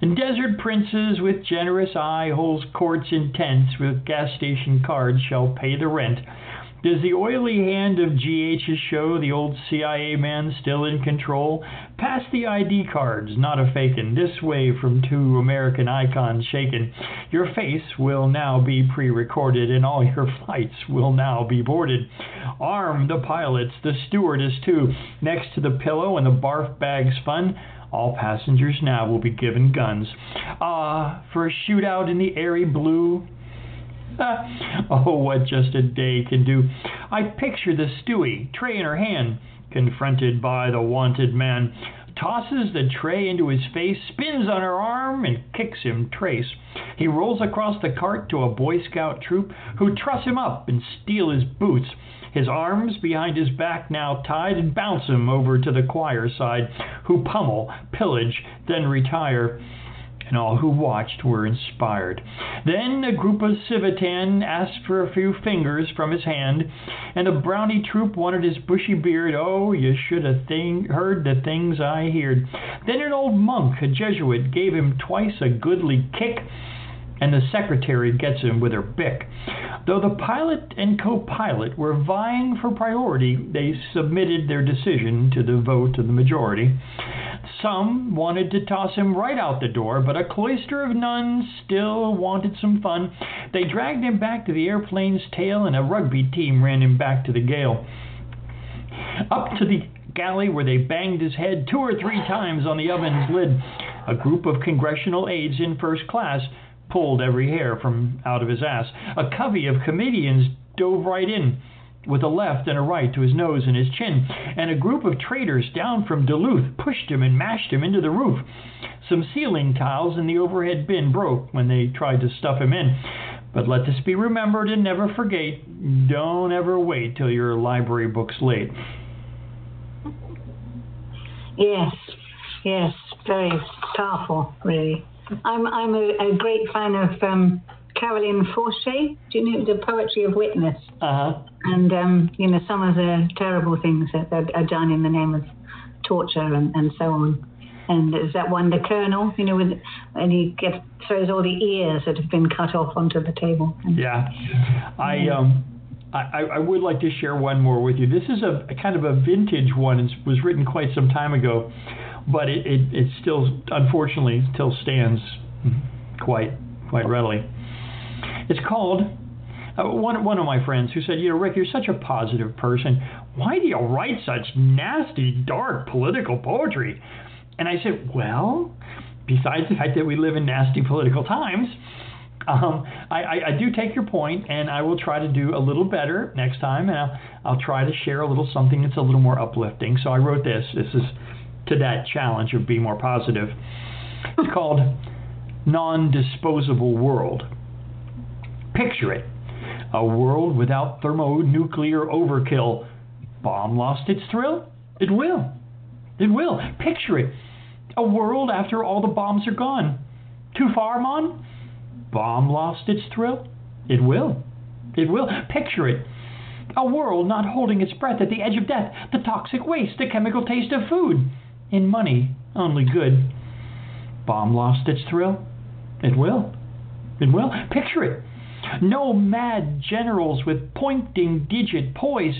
and desert princes with generous eye holds courts intense with gas station cards shall pay the rent. Does the oily hand of GH's show the old CIA man still in control? Pass the ID cards, not a fakin', this way from two American icons shaken. Your face will now be pre recorded, and all your flights will now be boarded. Arm the pilots, the stewardess too, next to the pillow and the barf bags fun. All passengers now will be given guns. Ah, for a shootout in the airy blue. oh, what just a day can do. I picture the Stewie, tray in her hand, confronted by the wanted man, tosses the tray into his face, spins on her arm, and kicks him trace. He rolls across the cart to a Boy Scout troop, who truss him up and steal his boots his arms behind his back now tied, and bounce him over to the choir side, who pummel, pillage, then retire and all who watched were inspired. Then a group of Civitan asked for a few fingers from his hand, and a brownie troop wanted his bushy beard. Oh, you should have thing, heard the things I heard. Then an old monk, a Jesuit, gave him twice a goodly kick and the secretary gets him with her bick. Though the pilot and co pilot were vying for priority, they submitted their decision to the vote of the majority. Some wanted to toss him right out the door, but a cloister of nuns still wanted some fun. They dragged him back to the airplane's tail, and a rugby team ran him back to the gale. Up to the galley where they banged his head two or three times on the oven's lid. A group of congressional aides in first class pulled every hair from out of his ass. A covey of comedians dove right in with a left and a right to his nose and his chin, and a group of traders down from Duluth pushed him and mashed him into the roof. Some ceiling tiles in the overhead bin broke when they tried to stuff him in. But let this be remembered and never forget don't ever wait till your library book's late. Yes, yes, very powerful, really. I'm I'm a, a great fan of um, Carolyn Forché. Do you know the poetry of witness? Uh-huh. And um, you know some of the terrible things that are, done in the name of torture and, and so on. And there's that one, the colonel, you know, with, and he gets throws all the ears that have been cut off onto the table. And, yeah, I um, I, I would like to share one more with you. This is a, a kind of a vintage one. It was written quite some time ago, but it, it, it still, unfortunately, still stands quite quite readily. It's called uh, one one of my friends who said, "You know, Rick, you're such a positive person. Why do you write such nasty, dark political poetry?" And I said, "Well, besides the fact that we live in nasty political times." Um, I, I, I, do take your point, and I will try to do a little better next time, and I'll, I'll try to share a little something that's a little more uplifting. So I wrote this. This is to that challenge of being more positive. It's called Non Disposable World. Picture it a world without thermonuclear overkill. Bomb lost its thrill? It will. It will. Picture it a world after all the bombs are gone. Too far, Mon? bomb lost its thrill? It will. It will. Picture it. A world not holding its breath at the edge of death, the toxic waste, the chemical taste of food. In money, only good. Bomb lost its thrill? It will. It will. Picture it. No mad generals with pointing digit poise,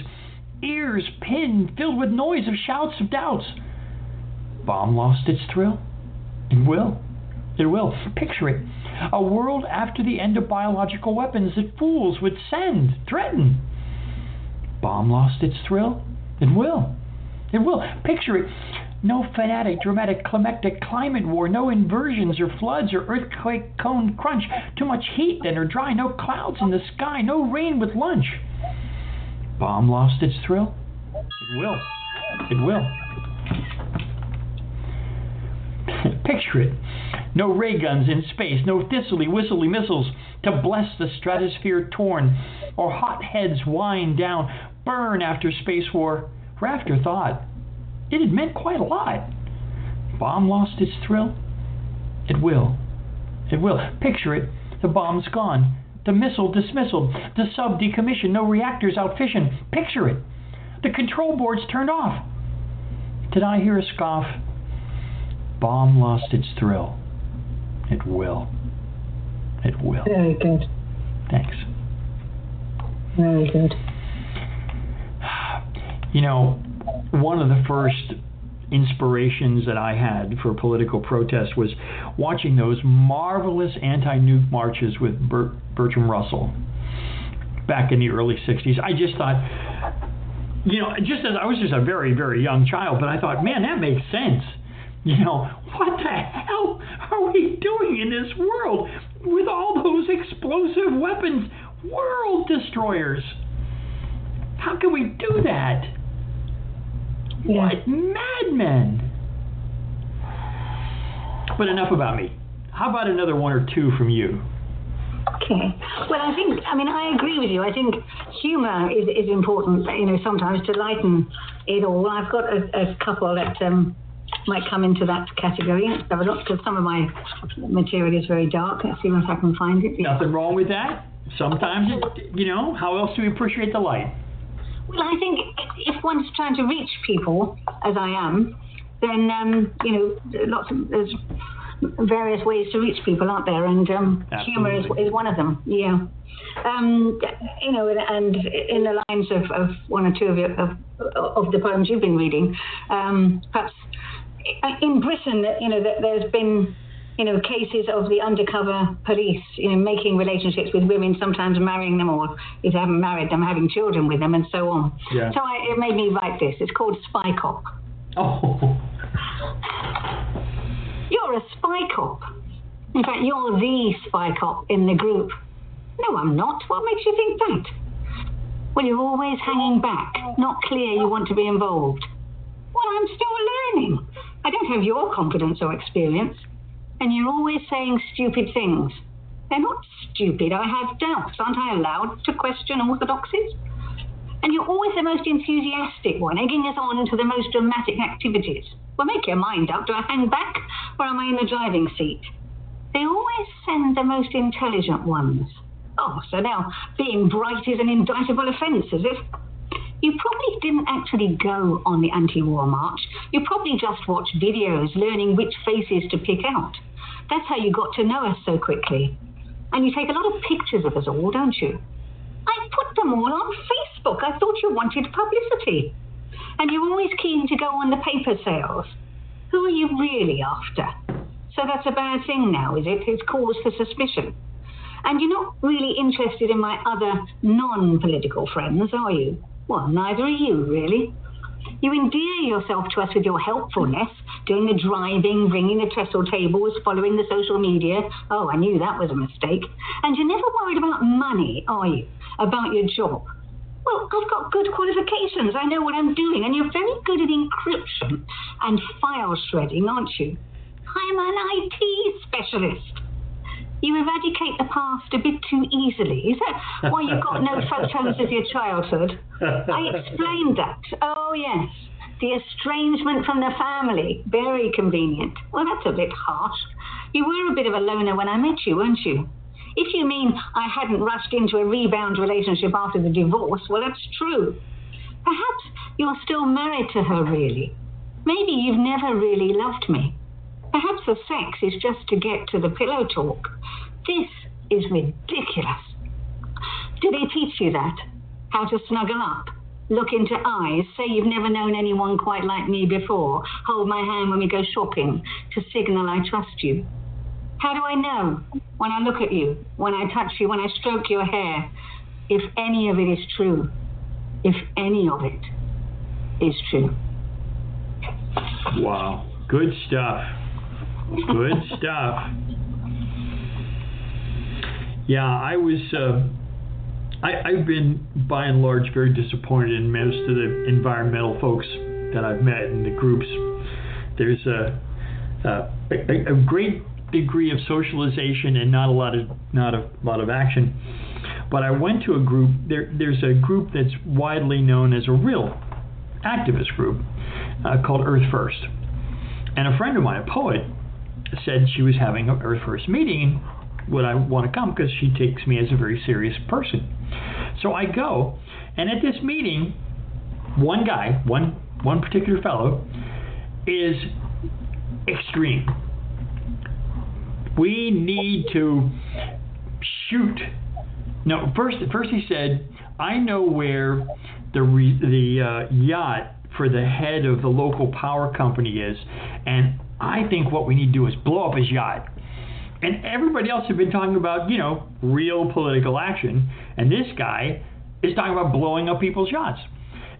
ears pinned, filled with noise of shouts of doubts. Bomb lost its thrill? It will. It will. Picture it. A world after the end of biological weapons that fools would send, threaten. Bomb lost its thrill? It will. It will. Picture it. No fanatic, dramatic, climactic climate war, no inversions or floods or earthquake cone crunch, too much heat then or dry, no clouds in the sky, no rain with lunch. Bomb lost its thrill? It will. It will. Picture it. No ray guns in space, no thistly whistly missiles to bless the stratosphere torn, or hot heads wind down, burn after space war. For afterthought, it had meant quite a lot. Bomb lost its thrill? It will. It will. Picture it. The bomb's gone. The missile dismissal. The sub decommissioned. No reactors out fishing. Picture it. The control board's turned off. Did I hear a scoff? Bomb lost its thrill. It will. It will. Very good. Thanks. Very good. You know, one of the first inspirations that I had for political protest was watching those marvelous anti-nuke marches with Bert, Bertrand Russell back in the early 60s. I just thought, you know, just as I was just a very, very young child, but I thought, man, that makes sense. You know, what the hell are we doing in this world with all those explosive weapons, world destroyers? How can we do that? Yeah. What madmen! But enough about me. How about another one or two from you? Okay. Well, I think, I mean, I agree with you. I think humour is, is important, you know, sometimes to lighten it all. I've got a, a couple that um, might come into that category. Let's have a look, because some of my material is very dark. Let's see if I can find it. Nothing wrong with that. Sometimes, it, you know, how else do we appreciate the light? Well, I think if one's trying to reach people, as I am, then um, you know, lots of there's various ways to reach people, aren't there? And um, humour is, is one of them. Yeah. Um, you know, and in the lines of, of one or two of, your, of, of the poems you've been reading, um, perhaps in Britain, you know, there's been you know, cases of the undercover police, you know, making relationships with women, sometimes marrying them, or if they haven't married them, having children with them, and so on. Yeah. So I, it made me write this. It's called Spy Cop. Oh. You're a spy cop. In fact, you're the spy cop in the group. No, I'm not. What makes you think that? Well, you're always hanging back, not clear you want to be involved. Well, I'm still learning. I don't have your confidence or experience. And you're always saying stupid things. They're not stupid. I have doubts. Aren't I allowed to question orthodoxies? And you're always the most enthusiastic one, egging us on to the most dramatic activities. Well, make your mind up. Do I hang back or am I in the driving seat? They always send the most intelligent ones. Oh, so now being bright is an indictable offence, is it? You probably didn't actually go on the anti war march. You probably just watched videos learning which faces to pick out. That's how you got to know us so quickly. And you take a lot of pictures of us all, don't you? I put them all on Facebook. I thought you wanted publicity. And you're always keen to go on the paper sales. Who are you really after? So that's a bad thing now, is it? It's cause for suspicion. And you're not really interested in my other non political friends, are you? Well, neither are you, really. You endear yourself to us with your helpfulness, doing the driving, ringing the trestle tables, following the social media. Oh, I knew that was a mistake. And you're never worried about money, are you? About your job. Well, I've got good qualifications. I know what I'm doing. And you're very good at encryption and file shredding, aren't you? I'm an IT specialist. You eradicate the past a bit too easily. Is that why you've got no photos of your childhood? I explained that. Oh, yes. The estrangement from the family. Very convenient. Well, that's a bit harsh. You were a bit of a loner when I met you, weren't you? If you mean I hadn't rushed into a rebound relationship after the divorce, well, that's true. Perhaps you're still married to her, really. Maybe you've never really loved me. Perhaps the sex is just to get to the pillow talk. This is ridiculous. Did he teach you that? How to snuggle up? Look into eyes, say you've never known anyone quite like me before, hold my hand when we go shopping to signal I trust you. How do I know when I look at you, when I touch you, when I stroke your hair, if any of it is true? If any of it is true. Wow. Good stuff. Good stuff. Yeah, I was. Uh, I, I've been by and large very disappointed in most of the environmental folks that I've met in the groups. There's a, a, a great degree of socialization and not a lot of not a lot of action. But I went to a group. There, there's a group that's widely known as a real activist group uh, called Earth First. And a friend of mine, a poet, said she was having her First meeting. Would I want to come? Because she takes me as a very serious person. So I go, and at this meeting, one guy, one one particular fellow, is extreme. We need to shoot. No, first first he said, I know where the re, the uh, yacht for the head of the local power company is, and I think what we need to do is blow up his yacht. And everybody else has been talking about, you know, real political action, and this guy is talking about blowing up people's yachts.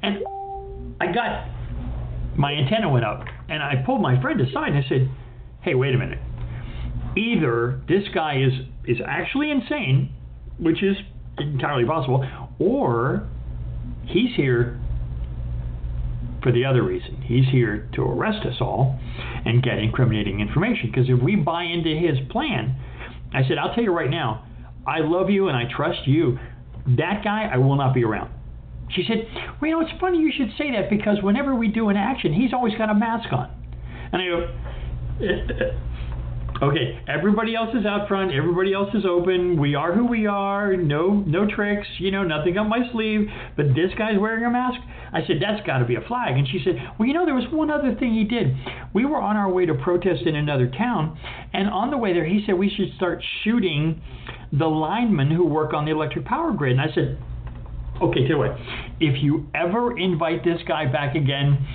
And I got my antenna went up, and I pulled my friend aside and I said, "Hey, wait a minute. Either this guy is is actually insane, which is entirely possible, or he's here for the other reason. He's here to arrest us all and get incriminating information. Because if we buy into his plan, I said, I'll tell you right now, I love you and I trust you. That guy, I will not be around. She said, Well, you know, it's funny you should say that because whenever we do an action, he's always got a mask on. And I go, Okay, everybody else is out front. Everybody else is open. We are who we are. No, no tricks. You know, nothing up my sleeve. But this guy's wearing a mask. I said that's got to be a flag. And she said, well, you know, there was one other thing he did. We were on our way to protest in another town, and on the way there, he said we should start shooting the linemen who work on the electric power grid. And I said, okay, tell you what, if you ever invite this guy back again,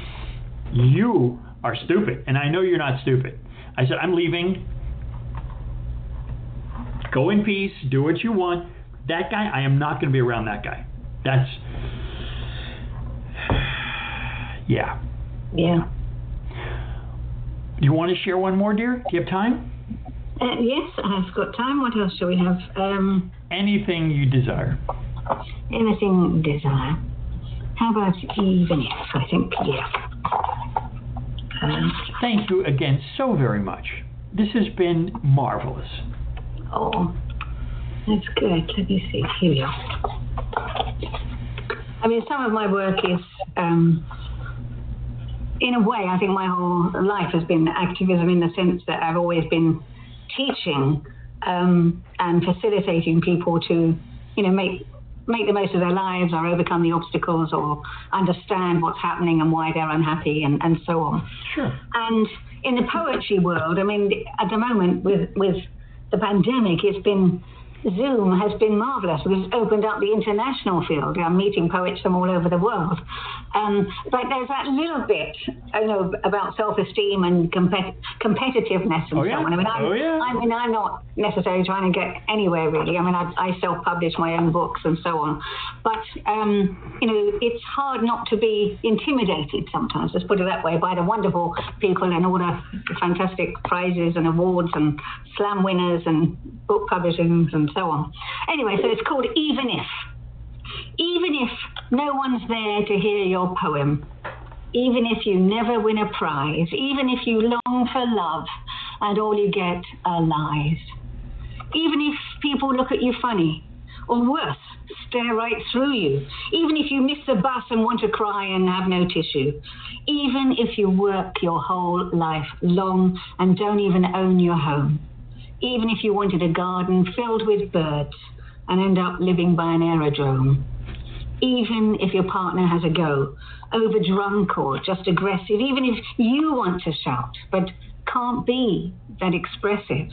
you are stupid, and I know you're not stupid. I said, I'm leaving. Go in peace. Do what you want. That guy, I am not going to be around that guy. That's. Yeah. Yeah. Do you want to share one more, dear? Do you have time? Uh, yes, I've got time. What else shall we have? Um, Anything you desire. anything you desire. How about even yes? I think yes. Um, Thank you again so very much. This has been marvelous. Oh, that's good. Let me see. Here we are. I mean, some of my work is, um, in a way, I think my whole life has been activism in the sense that I've always been teaching um, and facilitating people to, you know, make make the most of their lives or overcome the obstacles or understand what's happening and why they're unhappy and, and so on. Sure. And in the poetry world, I mean, at the moment with with the pandemic, it's been Zoom has been marvelous because it's opened up the international field. I'm meeting poets from all over the world. Um, but there's that little bit, I know, about self-esteem and compet- competitiveness and Oh, so yeah. on. I mean, I'm, Oh, yeah. I mean, I'm not necessarily trying to get anywhere really. I mean, I, I self-publish my own books and so on. But um, you know, it's hard not to be intimidated sometimes. Let's put it that way by the wonderful people and all the fantastic prizes and awards and slam winners and book publishings and so on. Anyway, so it's called Even If. Even if no one's there to hear your poem, even if you never win a prize, even if you long for love and all you get are lies, even if people look at you funny, or worse, stare right through you, even if you miss the bus and want to cry and have no tissue, even if you work your whole life long and don't even own your home, even if you wanted a garden filled with birds and end up living by an aerodrome, even if your partner has a go, over drunk or just aggressive, even if you want to shout but can't be that expressive,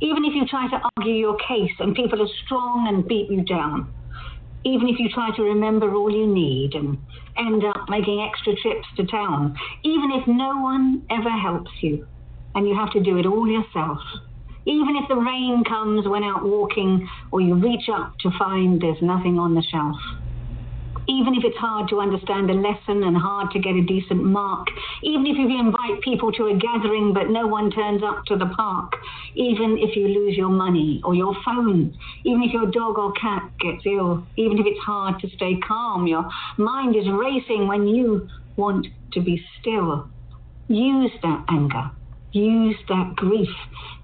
even if you try to argue your case and people are strong and beat you down, even if you try to remember all you need and end up making extra trips to town, even if no one ever helps you and you have to do it all yourself, even if the rain comes when out walking or you reach up to find there's nothing on the shelf. Even if it's hard to understand a lesson and hard to get a decent mark, even if you invite people to a gathering but no one turns up to the park, even if you lose your money or your phone, even if your dog or cat gets ill, even if it's hard to stay calm, your mind is racing when you want to be still. Use that anger. Use that grief.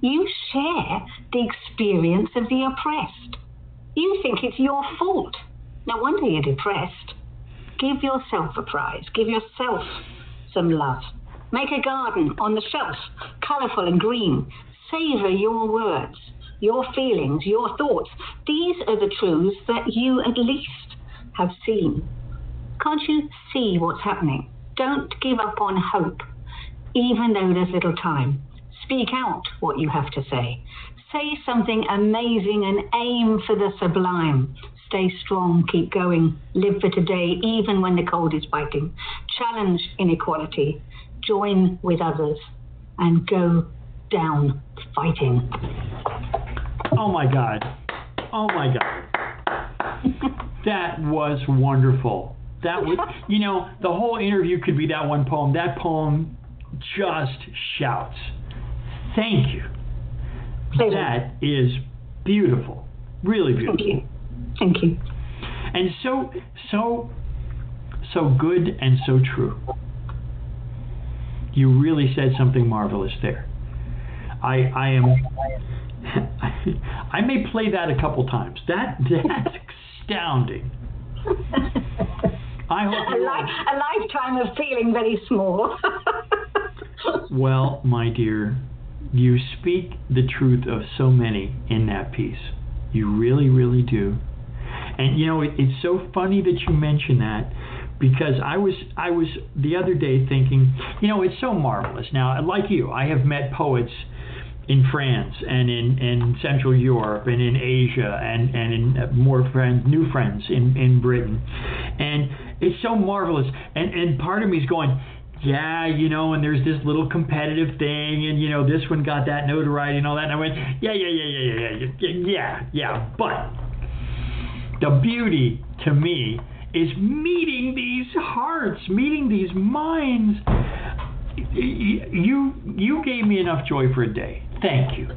You share the experience of the oppressed. You think it's your fault. No wonder you're depressed. Give yourself a prize. Give yourself some love. Make a garden on the shelf, colourful and green. Savour your words, your feelings, your thoughts. These are the truths that you at least have seen. Can't you see what's happening? Don't give up on hope, even though there's little time. Speak out what you have to say. Say something amazing and aim for the sublime. Stay strong, keep going, live for today, even when the cold is biting. Challenge inequality, join with others, and go down fighting. Oh my God. Oh my God. That was wonderful. That was, you know, the whole interview could be that one poem. That poem just shouts. Thank you. Pleasure. That is beautiful. Really beautiful. Thank you. Thank you. And so, so, so good and so true. You really said something marvelous there. I, I am. I may play that a couple times. That that's astounding. I hope a, li- a lifetime of feeling very small. Well, my dear, you speak the truth of so many in that piece. You really, really do. And you know, it, it's so funny that you mention that because I was I was the other day thinking, you know, it's so marvelous. Now, like you, I have met poets in France and in, in Central Europe and in Asia and, and in uh, more friends, new friends in, in Britain. And it's so marvelous. And, and part of me is going, yeah, you know, and there's this little competitive thing, and you know, this one got that notoriety and all that. And I went, yeah, yeah, yeah, yeah, yeah, yeah, yeah, yeah. But the beauty to me is meeting these hearts, meeting these minds. You you gave me enough joy for a day. Thank you.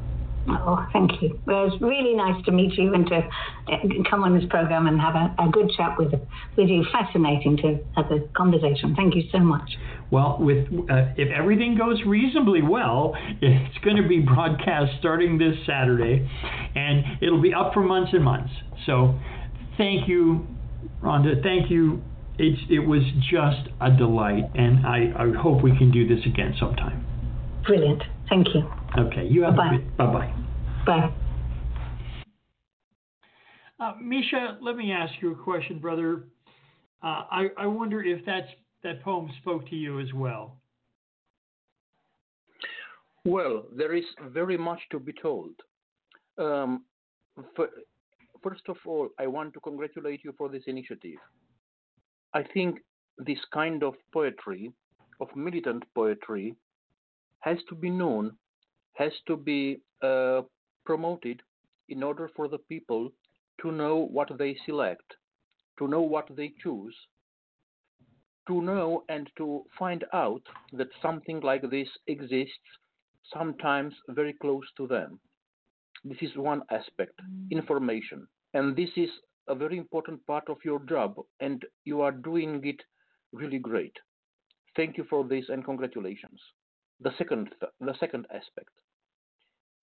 Oh, thank you. Well, it was really nice to meet you and to uh, come on this program and have a, a good chat with with you. Fascinating to have a conversation. Thank you so much. Well, with uh, if everything goes reasonably well, it's going to be broadcast starting this Saturday, and it'll be up for months and months. So, thank you, Rhonda. Thank you. It's it was just a delight, and I, I hope we can do this again sometime. Brilliant. Thank you. Okay, you have Bye-bye. a good, bye bye. Bye. Uh, Misha, let me ask you a question, brother. Uh, I, I wonder if that's that poem spoke to you as well. Well, there is very much to be told. Um, first of all, I want to congratulate you for this initiative. I think this kind of poetry, of militant poetry, has to be known, has to be uh, promoted in order for the people to know what they select, to know what they choose, to know and to find out that something like this exists sometimes very close to them. This is one aspect, information. And this is a very important part of your job, and you are doing it really great. Thank you for this and congratulations. The second, the second aspect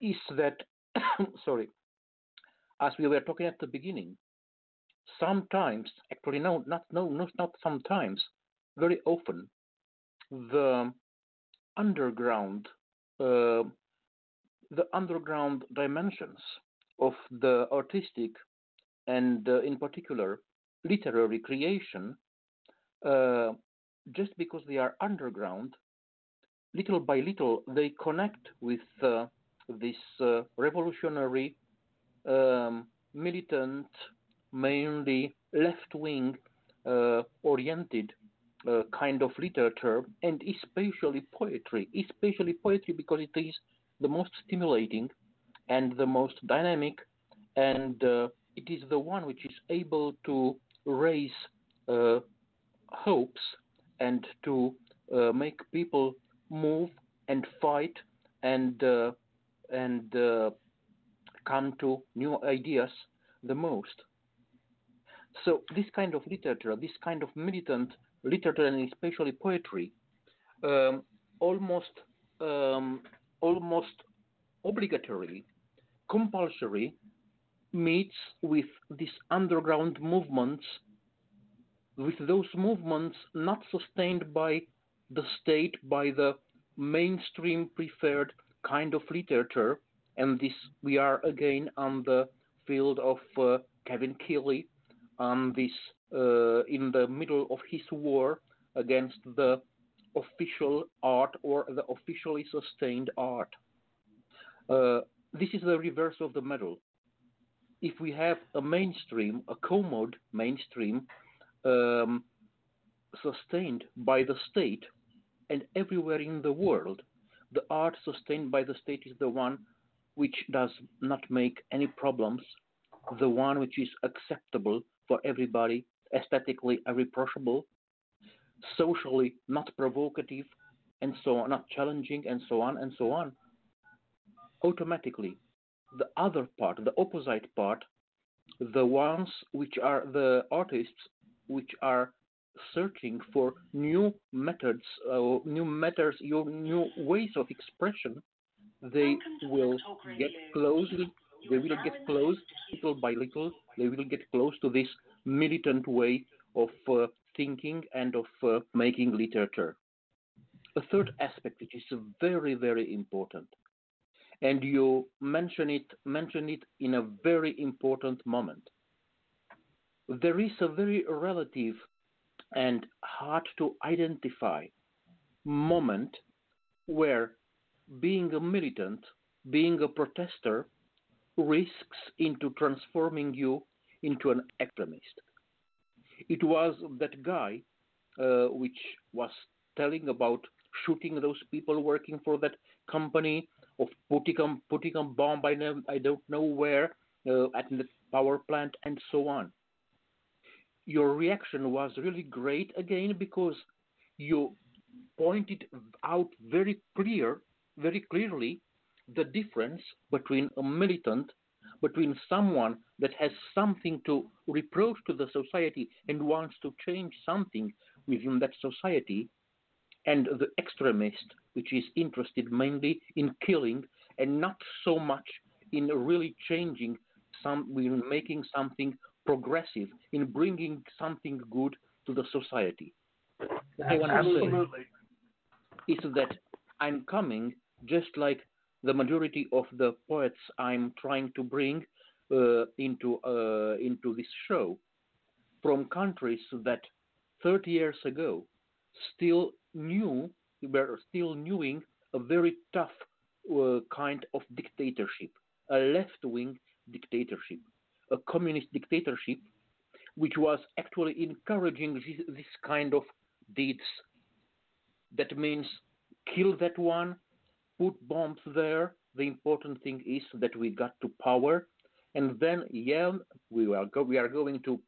is that, sorry, as we were talking at the beginning, sometimes, actually, no, not no, not, not sometimes, very often, the underground, uh, the underground dimensions of the artistic and, uh, in particular, literary creation, uh, just because they are underground, little by little they connect with uh, this uh, revolutionary, um, militant, mainly left-wing uh, oriented uh, kind of literature, and especially poetry, especially poetry because it is the most stimulating and the most dynamic, and uh, it is the one which is able to raise uh, hopes and to make people move and fight and uh, and uh, come to new ideas the most. So this kind of literature, this kind of militant literature, and especially poetry, um, almost um, almost obligatory, compulsory, meets with these underground movements, with those movements not sustained by the state, by the mainstream preferred kind of literature, and this we are again on the field of uh, Kevin Kiely, on this uh, in the middle of his war against the official art or the officially sustained art. Uh, this is the reverse of the medal. If we have a mainstream, a commode mainstream, um, sustained by the state, and everywhere in the world, the art sustained by the state is the one which does not make any problems, the one which is acceptable for everybody, aesthetically irreproachable, socially not provocative, and so on, not challenging, and so on and so on. Automatically, the other part, the opposite part, the ones which are the artists which are searching for new methods, uh, new methods, your new ways of expression, they will get close. They will get close little by little. They will get close to this militant way of uh, thinking and of uh, making literature. A third aspect, which is very, very important, and you mention it, mention it in a very important moment. There is a very relative and hard to identify moment where being a militant, being a protester, risks into transforming you into an extremist. It was that guy uh, which was telling about shooting those people working for that company, of putting a, putting a bomb I, know, I don't know where uh, at the power plant, and so on. Your reaction was really great again because you pointed out very clear, very clearly the difference between a militant between someone that has something to reproach to the society and wants to change something within that society, and the extremist, which is interested mainly in killing and not so much in really changing some, in making something progressive, in bringing something good to the society. I want to say is that I'm coming just like the majority of the poets I'm trying to bring uh, into uh, into this show from countries that 30 years ago still knew were still knowing a very tough uh, kind of dictatorship, a left-wing dictatorship, a communist dictatorship, which was actually encouraging this, this kind of deeds. That means kill that one, put bombs there. The important thing is that we got to power, and then yeah, we are go- we are going to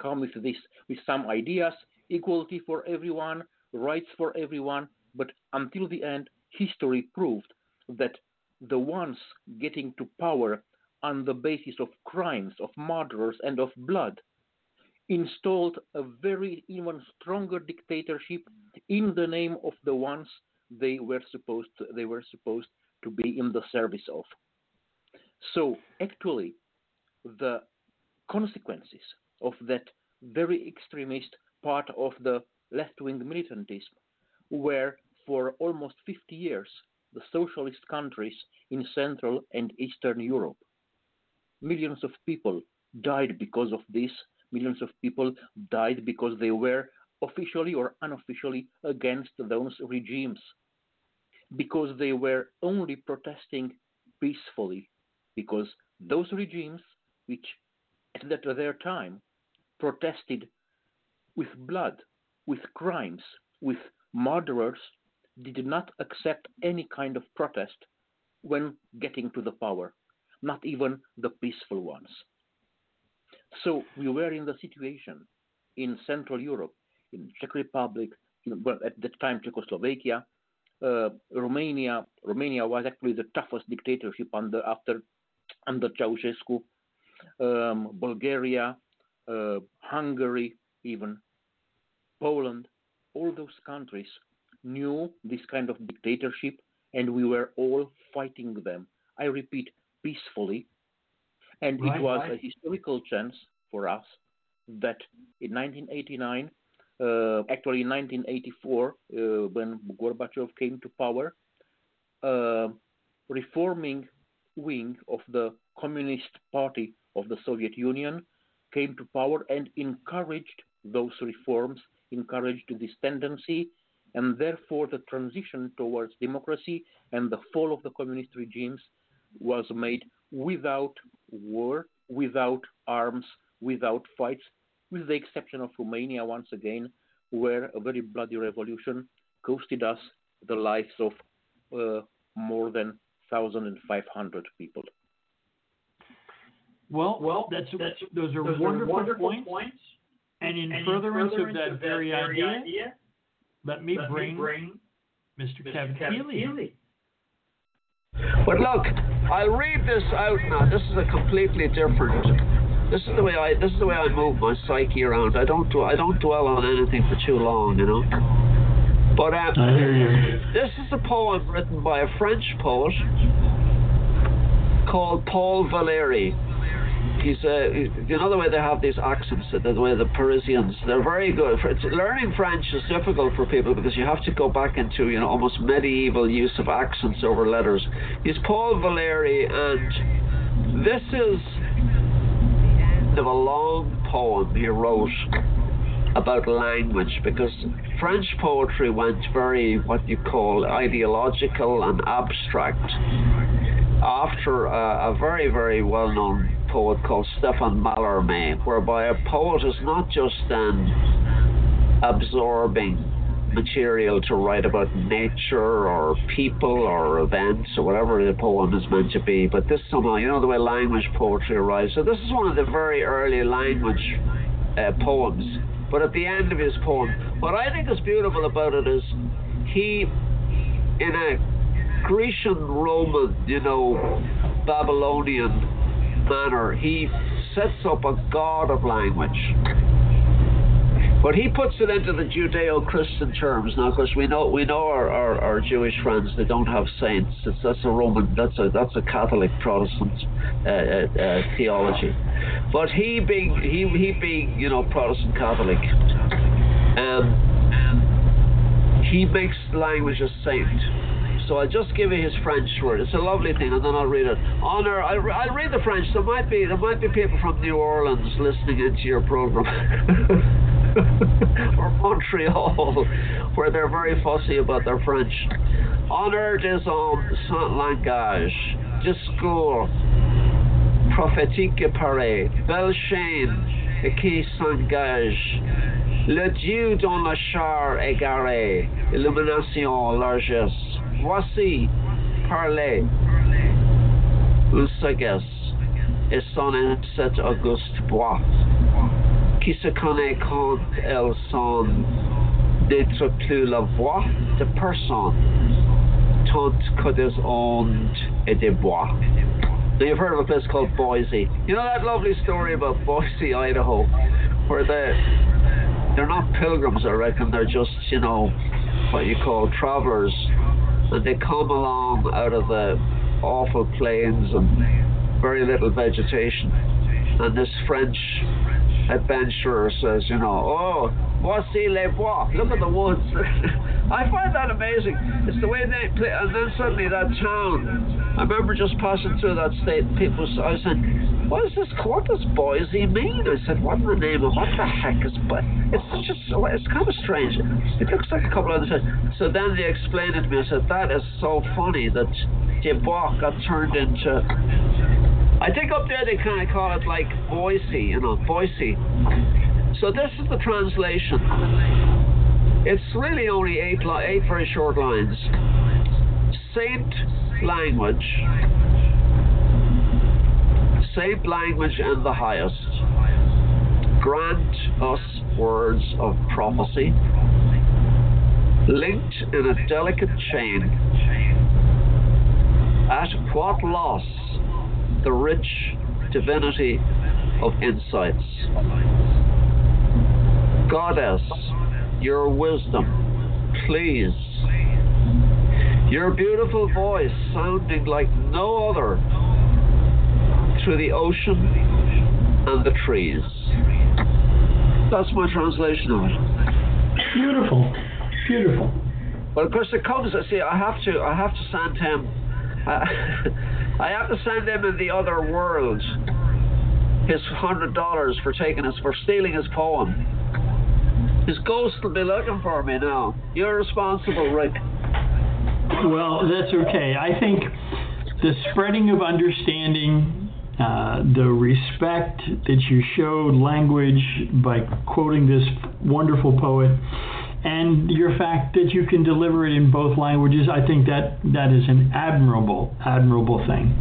come with this with some ideas, equality for everyone, rights for everyone. But until the end, history proved that the ones getting to power on the basis of crimes, of murders, and of blood installed a very even stronger dictatorship in the name of the ones they were supposed to, they were supposed to be in the service of. So actually, the consequences of that very extremist part of the left-wing militantism were for almost 50 years the socialist countries in Central and Eastern Europe. Millions of people died because of this. Millions of people died because they were officially or unofficially against those regimes, because they were only protesting peacefully, because those regimes, which at that, their time protested with blood, with crimes, with murderers, did not accept any kind of protest when getting to the power, not even the peaceful ones. So we were in the situation in Central Europe, in Czech Republic, in, well, at that time Czechoslovakia, uh, Romania. Romania was actually the toughest dictatorship under after under Ceausescu. Um, Bulgaria, uh, Hungary, even Poland, all those countries knew this kind of dictatorship, and we were all fighting them. I repeat, peacefully. And right, it was right. a historical chance for us that in 1989, uh, actually in 1984, uh, when Gorbachev came to power, uh, reforming wing of the Communist Party of the Soviet Union came to power and encouraged those reforms, encouraged this tendency and therefore the transition towards democracy and the fall of the communist regimes was made without war, without arms, without fights, with the exception of Romania once again, where a very bloody revolution costed us the lives of uh, more than 1,500 people. Well, well, that's, that's those are those wonderful, wonderful points. points. And in and furtherance, furtherance of that, of that very idea, idea let me, Let bring, me bring, Mr. Mr. Kevin, Kevin Kiely. Kiely. But look, I'll read this out now. This is a completely different. This is the way I. This is the way I move my psyche around. I don't. I don't dwell on anything for too long, you know. But uh, I hear you. This is a poem written by a French poet called Paul Valéry he's uh, you know the way they have these accents, the way the Parisians, they're very good. For, learning French is difficult for people because you have to go back into you know almost medieval use of accents over letters. He's Paul Valéry, and this is of a long poem he wrote about language because French poetry went very what you call ideological and abstract after a, a very very well known poet called Stefan Mallarmé, whereby a poet is not just then absorbing material to write about nature or people or events or whatever the poem is meant to be, but this somehow, you know, the way language poetry arises. So this is one of the very early language uh, poems. But at the end of his poem, what I think is beautiful about it is he, in a Grecian, Roman, you know, Babylonian manner, he sets up a god of language. But he puts it into the Judeo-Christian terms now, because we know we know our, our, our, Jewish friends they don't have saints. It's, that's a Roman, that's a that's a Catholic Protestant uh, uh, uh, theology. But he being he he being you know Protestant Catholic, um, he makes language a saint. So I'll just give you his French word. It's a lovely thing, and then I'll read it. Honor, I'll, I'll read the French. There might be there might be people from New Orleans listening into your program, or Montreal, where they're very fussy about their French. Honor des hommes sans langage, discours, prophétique paraît, belle chaîne qui s'engage, le Dieu dans la char égaré, illumination, largesse. Voici, parlez, une sagesse, et son cet auguste bois, qui se connaît quand elles sont n'être plus la voix de personne, tant que des ondes et des bois. Now you've heard of a place called Boise. You know that lovely story about Boise, Idaho, where they they're not pilgrims, I reckon. They're just you know what you call travelers, and they come along out of the awful plains and very little vegetation. And this French adventurer says, you know, oh, voici les bois. Look at the woods. I find that amazing. It's the way they play, and then suddenly that town. I remember just passing through that state. and People, I said, "What is this? Does Boise mean?" I said, "What in the name of what the heck is?" But it's just, it's kind of strange. It looks like a couple of other things. So then they explained it to me. I said, "That is so funny that the bois got turned into." I think up there they kind of call it like Boise, you know, Boise. So this is the translation. It's really only eight, eight very short lines. Saint language, saint language in the highest. Grant us words of prophecy, linked in a delicate chain. At what loss the rich divinity of insights. Goddess, your wisdom, please. Your beautiful voice sounding like no other through the ocean and the trees. That's my translation of it. Beautiful, beautiful. But of course, it comes. See, I have to. I have to send him. I uh, have to send him in the other world his hundred dollars for taking us for stealing his poem. His ghost will be looking for me now. You're responsible, Rick. Well, that's okay. I think the spreading of understanding, uh, the respect that you showed language by quoting this wonderful poet, and your fact that you can deliver it in both languages, I think that that is an admirable, admirable thing.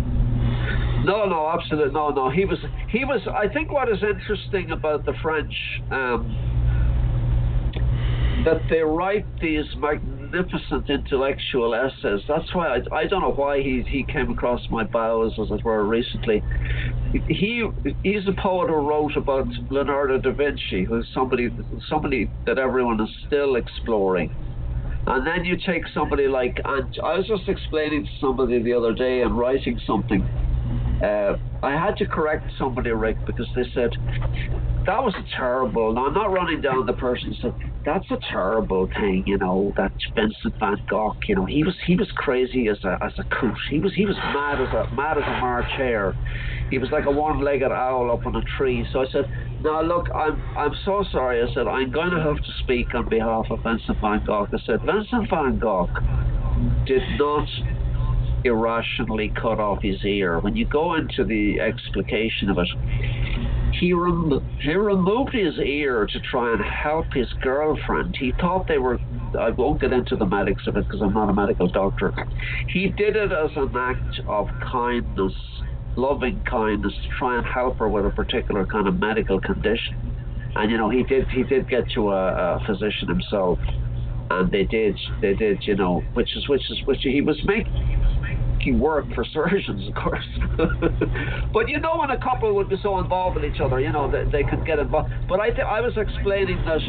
No, no, absolutely, no, no. He was, he was. I think what is interesting about the French, um, that they write these magnificent intellectual essays. That's why I, I don't know why he he came across my bows, as it were, recently. He he's a poet who wrote about Leonardo da Vinci, who's somebody somebody that everyone is still exploring. And then you take somebody like, and I was just explaining to somebody the other day and writing something. Uh, I had to correct somebody, Rick, because they said that was a terrible. Now I'm not running down the person. Said that's a terrible thing, you know. That Vincent Van Gogh, you know, he was he was crazy as a as a coot. He was he was mad as a mad as a March hare. He was like a one-legged owl up on a tree. So I said, now look, I'm I'm so sorry. I said I'm going to have to speak on behalf of Vincent Van Gogh. I said Vincent Van Gogh did not irrationally cut off his ear. When you go into the explication of it, he, rem- he removed his ear to try and help his girlfriend. He thought they were. I won't get into the medics of it because I'm not a medical doctor. He did it as an act of kindness, loving kindness, to try and help her with a particular kind of medical condition. And you know, he did. He did get to a, a physician himself, and they did. They did. You know, which is which is which he was making work for surgeons, of course. but you know, when a couple would be so involved with each other, you know, they, they could get involved. But I, th- I was explaining that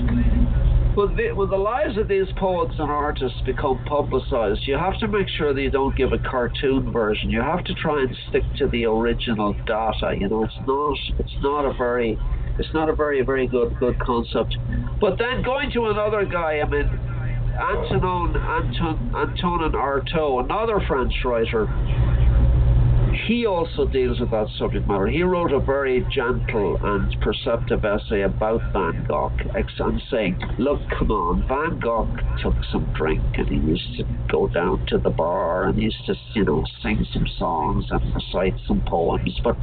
when the, when the lives of these poets and artists become publicized, you have to make sure that you don't give a cartoon version. You have to try and stick to the original data. You know, it's not it's not a very it's not a very very good good concept. But then going to another guy, I mean Antonin Anton, Antonin Artaud, another French writer, he also deals with that subject matter. He wrote a very gentle and perceptive essay about Van Gogh and saying, look, come on, Van Gogh took some drink and he used to go down to the bar and he used to, you know, sing some songs and recite some poems, but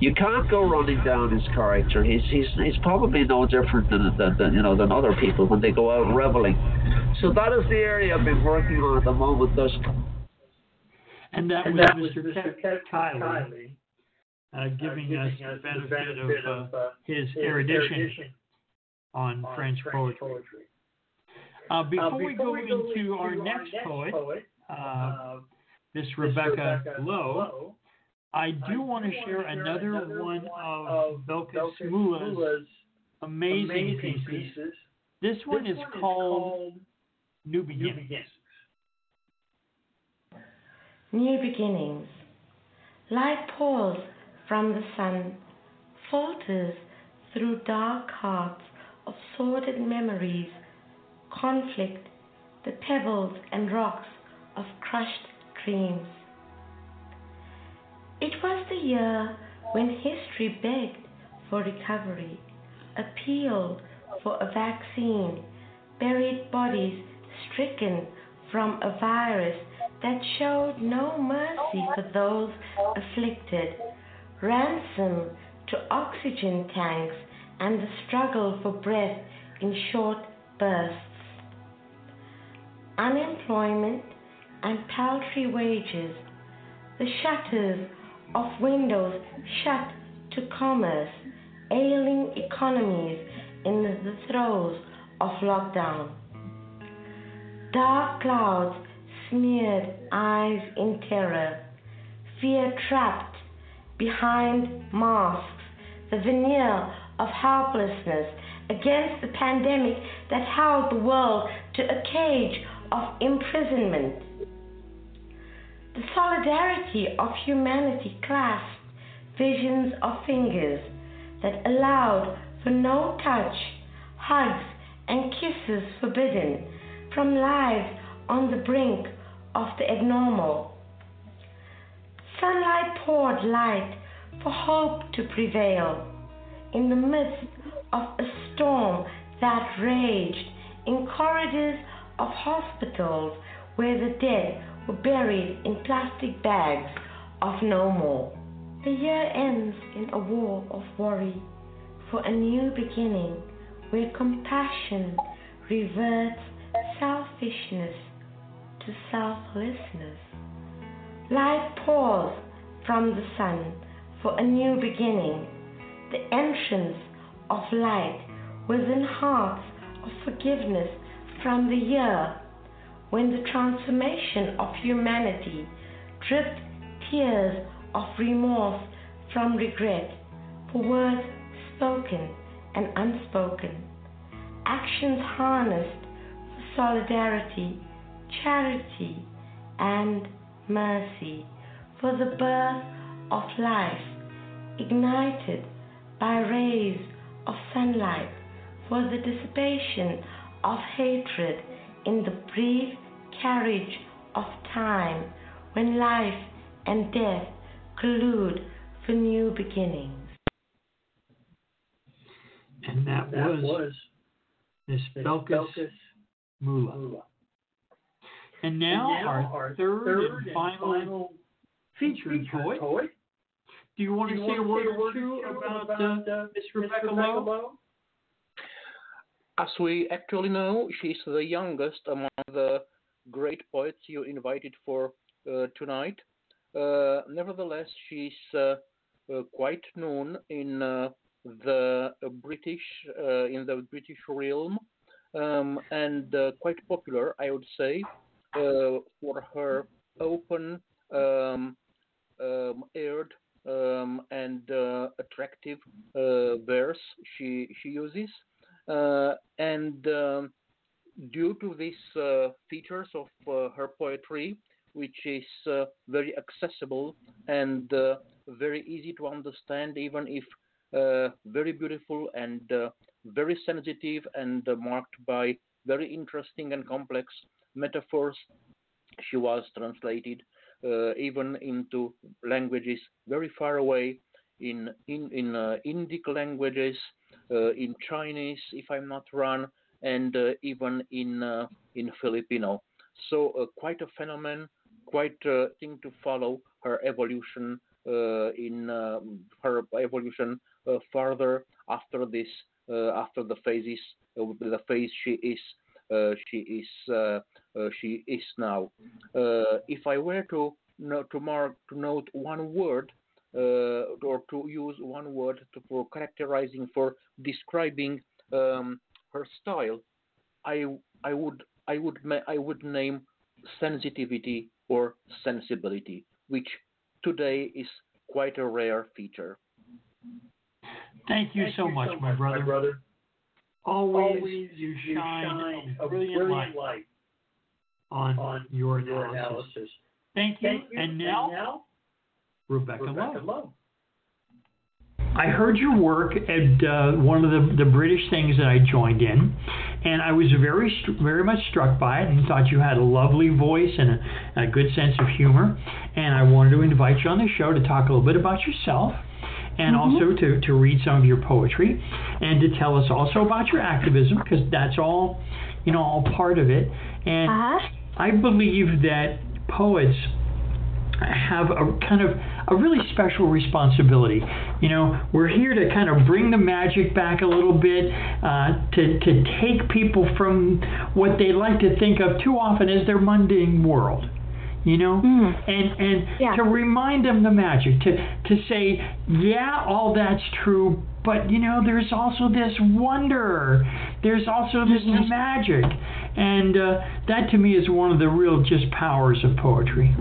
you can't go running down his character. He's he's he's probably no different than, than, than you know than other people when they go out reveling. So that is the area I've been working on at the moment. Thus and that and was that Mr. Mr. Kev Kiely, uh, giving, uh, giving us the benefit, benefit of, uh, uh, his, his erudition, on, on French, French poetry. poetry. Uh, before, we go, we go into, into, our next, next poet, poet uh, this Rebecca, Rebecca Lowe, I do, I want to share another, another one of Bilkis Moola's amazing, amazing pieces. pieces. This one, this is, one called is called New Beginnings. New Beginnings. New beginnings. Light pours from the sun, falters through dark hearts of sordid memories, conflict, the pebbles and rocks of crushed dreams. It was the year when history begged for recovery, appealed for a vaccine, buried bodies stricken from a virus that showed no mercy for those afflicted, ransom to oxygen tanks, and the struggle for breath in short bursts. Unemployment and paltry wages, the shutters of windows shut to commerce, ailing economies in the throes of lockdown. Dark clouds smeared eyes in terror, fear trapped behind masks, the veneer of helplessness against the pandemic that held the world to a cage of imprisonment. The solidarity of humanity clasped visions of fingers that allowed for no touch, hugs, and kisses forbidden from lives on the brink of the abnormal. Sunlight poured light for hope to prevail in the midst of a storm that raged in corridors of hospitals where the dead were buried in plastic bags of no more. The year ends in a war of worry for a new beginning where compassion reverts selfishness to selflessness. Light pours from the sun for a new beginning, the entrance of light within hearts of forgiveness from the year. When the transformation of humanity dripped tears of remorse from regret for words spoken and unspoken, actions harnessed for solidarity charity, and mercy for the birth of life, ignited by rays of sunlight for the dissipation of hatred in the brief carriage of time when life and death collude for new beginnings. And that, that was, was Miss Bilkis Moola. And now, and now our, our, third, third and, and final, final featured poet. poet. Do you want to say a word or two about, about uh, uh Miss Rebecca, Rebecca Lowe? As we actually know, she's the youngest among the great poets you invited for uh, tonight. Uh, nevertheless, she's uh, uh quite known in the British in the British realm um, and quite popular, I would say. Uh, for her open, um, um, aired, um, and uh, attractive uh, verse she she uses, and um, due to these features of her poetry, which is uh, very accessible and uh, very easy to understand, even if uh, very beautiful and very sensitive and marked by very interesting and complex metaphors. She was translated uh, even into languages very far away, in in in uh, Indic languages, uh, in Chinese, if I'm not wrong, and uh, even in uh, in Filipino. So uh, quite a phenomenon, quite a thing to follow her evolution in her evolution further after this after the phases the phase she is she is uh, uh, she is now. if I were to to mark to note one word or to use one word to, for characterizing for describing um, her style, I I would I would I would name sensitivity or sensibility, which today is quite a rare feature. Thank you, Thank so, you much, so, much, my brother. My brother. Always, Always you, you shine, shine a brilliant, brilliant light, light on, on your, your analysis. analysis. Thank you. Thank you. And, now, and now, Rebecca, Rebecca Lowe. Lowe. I heard your work at uh, one of the, the British things that I joined in, and I was very very much struck by it and thought you had a lovely voice and a, a good sense of humor. And I wanted to invite you on the show to talk a little bit about yourself and mm-hmm. also to, to read some of your poetry and to tell us also about your activism because that's all, you know, all part of it. And uh-huh. I believe that poets have a kind of a really special responsibility. You know, we're here to kind of bring the magic back a little bit, uh, to to take people from what they like to think of too often as their mundane world you know mm. and and yeah. to remind them the magic to to say yeah all that's true but you know there's also this wonder there's also this mm-hmm. magic and uh, that to me is one of the real just powers of poetry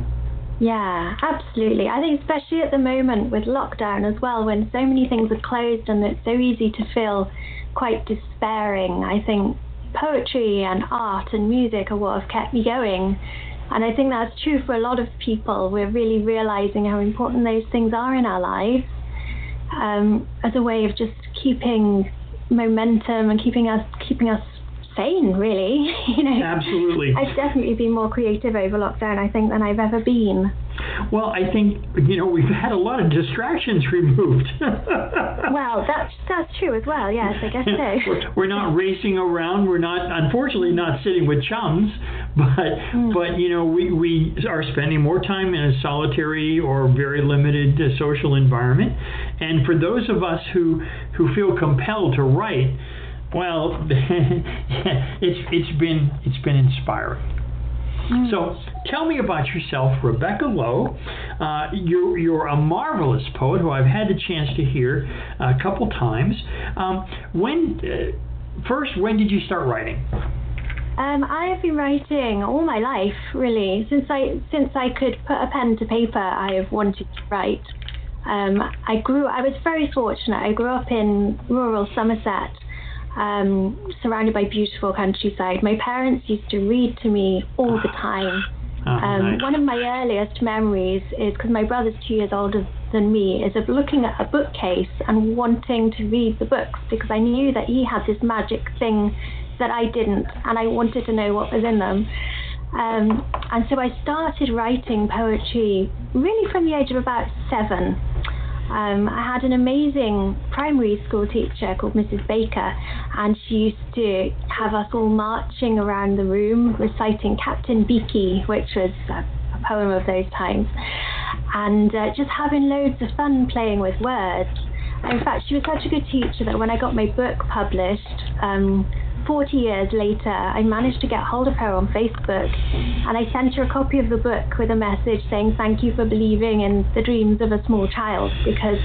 yeah, absolutely. I think especially at the moment with lockdown as well, when so many things are closed and it's so easy to feel quite despairing. I think poetry and art and music are what have kept me going. And I think that's true for a lot of people. We're really realizing how important those things are in our lives um, as a way of just keeping momentum and keeping us keeping us sane, really. you know, absolutely. I've definitely been more creative over lockdown, I think, than I've ever been. Well, I think you know we've had a lot of distractions removed. well, that's that's true as well. Yes, I guess so. we're, not racing around. We're not, unfortunately, not sitting with chums. But mm. but you know we we are spending more time in a solitary or very limited uh, social environment. And for those of us who who feel compelled to write well, it's it's been it's been inspiring. Mm. So tell me about yourself, Rebecca Lowe. Uh, you're, you're a marvelous poet who I've had the chance to hear a couple times. Um, when uh, first, when did you start writing? Um, I have been writing all my life, really. Since I since I could put a pen to paper, I have wanted to write. Um, I grew. I was very fortunate. I grew up in rural Somerset, um, surrounded by beautiful countryside. My parents used to read to me all the time. Oh, um, nice. One of my earliest memories is because my brother's two years older than me, is of looking at a bookcase and wanting to read the books because I knew that he had this magic thing that I didn't, and I wanted to know what was in them. Um, and so I started writing poetry really from the age of about seven. Um, I had an amazing primary school teacher called Mrs. Baker, and she used to have us all marching around the room reciting Captain Beaky, which was a, a poem of those times, and uh, just having loads of fun playing with words. In fact, she was such a good teacher that when I got my book published, um, 40 years later, I managed to get hold of her on Facebook and I sent her a copy of the book with a message saying thank you for believing in the dreams of a small child because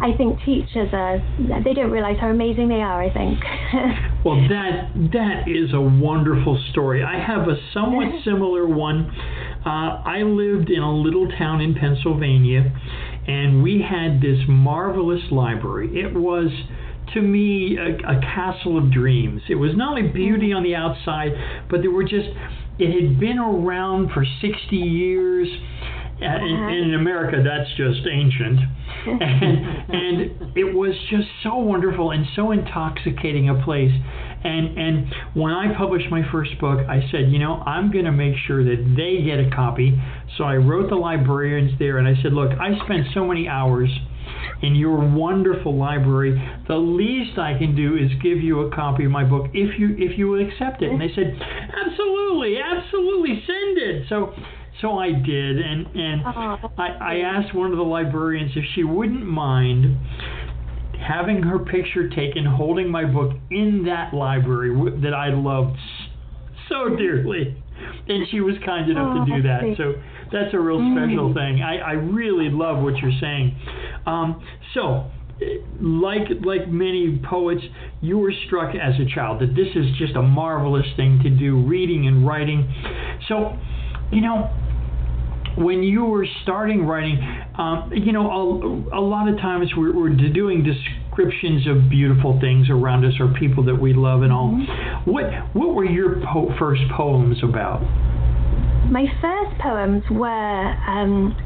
I think teachers are, they don't realize how amazing they are, I think. well, that that is a wonderful story. I have a somewhat similar one. Uh, I lived in a little town in Pennsylvania and we had this marvelous library. It was to me a, a castle of dreams. It was not only mm-hmm. beauty on the outside, but there were just it had been around for 60 years And in, uh-huh. in America, that's just ancient. And, and it was just so wonderful and so intoxicating a place. And and when I published my first book, I said, you know, I'm going to make sure that they get a copy. So I wrote the librarians there, and I said, look, I spent so many hours in your wonderful library. The least I can do is give you a copy of my book if you if you will accept it. And they said, absolutely, absolutely, send it. So. So I did, and and Oh, I, I asked one of the librarians if she wouldn't mind having her picture taken holding my book in that library w- that I loved so dearly. And she was kind enough Oh, to do that. So that's a real special thing. I, I really love what you're saying. Um, so, like like many poets, you were struck as a child that this is just a marvelous thing to do, reading and writing. So, you know, when you were starting writing, um, you know, a, a lot of times we're, we're doing descriptions of beautiful things around us or people that we love and all. What what were your po- first poems about? My first poems were um,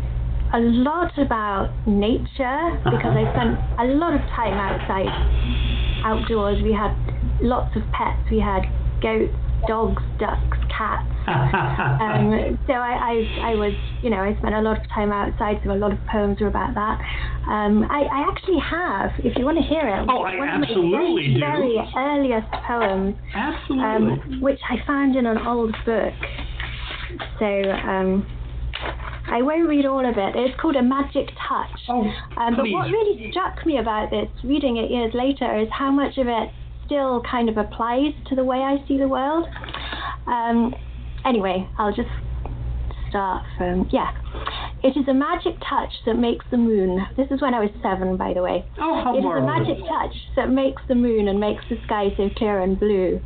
a lot about nature because I spent a lot of time outside, outdoors. We had lots of pets. We had goats, dogs, ducks, cats. Um, so I, I, I was, you know, I spent a lot of time outside, so a lot of poems were about that. Um, I, I actually have, if you want to hear it, Oh, one of my absolutely very, earliest poems Absolutely. um, which I found in an old book. So um, I won't read all of it. It's called A Magic Touch. oh, Um, but what really struck me about this, reading it years later, is how much of it still kind of applies to the way I see the world. Um, anyway, I'll just start from yeah. It is a magic touch that makes the moon. This is when I was seven, by the way. oh, how It is a magic touch that makes the moon and makes the sky so clear and blue.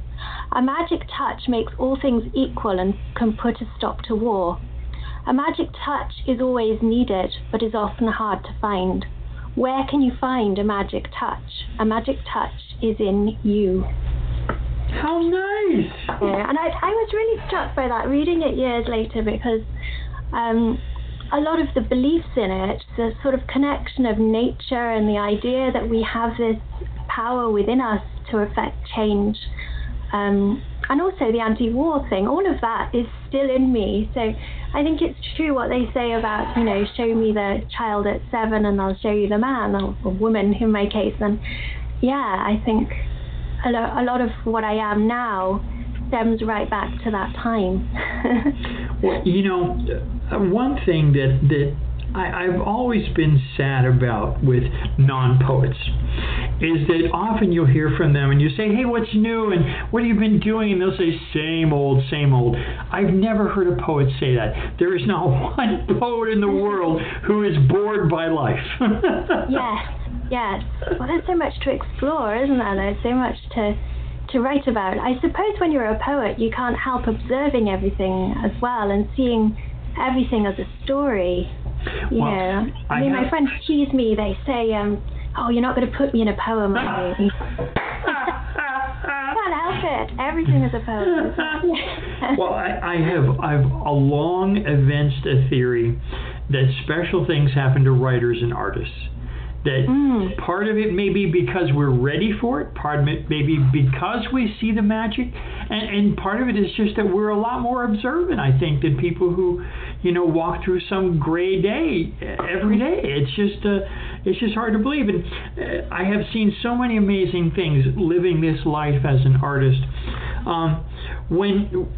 A magic touch makes all things equal and can put a stop to war. A magic touch is always needed, but is often hard to find. Where can you find a magic touch? A magic touch is in you. How nice. Yeah, and I, I was really struck by that reading it years later because um, a lot of the beliefs in it, the sort of connection of nature and the idea that we have this power within us to affect change, um, and also the anti-war thing, all of that is still in me. So I think it's true what they say about, you know, show me the child at seven and I'll show you the man, or, or woman in my case. And yeah, I think a, lo- a lot of what I am now stems right back to that time. Well, you know, uh, one thing that that I, I've always been sad about with non-poets is that often you'll hear from them and you say, "Hey, what's new?" and "What have you been doing?" and they'll say, "Same old, same old." I've never heard a poet say that. There is not one poet in the world who is bored by life. yes, yes. Well, there's so much to explore, isn't there? There's so much to to write about. I suppose when you're a poet, you can't help observing everything as well and seeing everything as a story. You Well, know, I, mean, have- my friends tease me. They say, um, "Oh, you're not going to put me in a poem, are you?" can't help it. Everything is a poem. well, I, I have I've a long evinced a theory that special things happen to writers and artists. That Mm. part of it may be because we're ready for it, part of it may be because we see the magic, and, and part of it is just that we're a lot more observant, I think, than people who, you know, walk through some gray day every day. It's just uh, it's just hard to believe. And uh, I have seen so many amazing things living this life as an artist. Um, when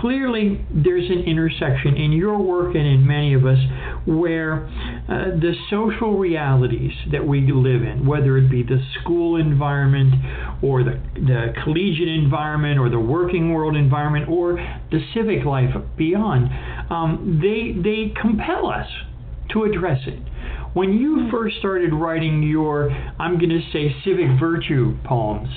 clearly there's an intersection in your work and in many of us where uh, the social realities that we live in, whether it be the school environment or the, the collegiate environment or the working world environment or the civic life beyond, um, they, they compel us to address it. When you first started writing your, I'm going to say, civic virtue poems,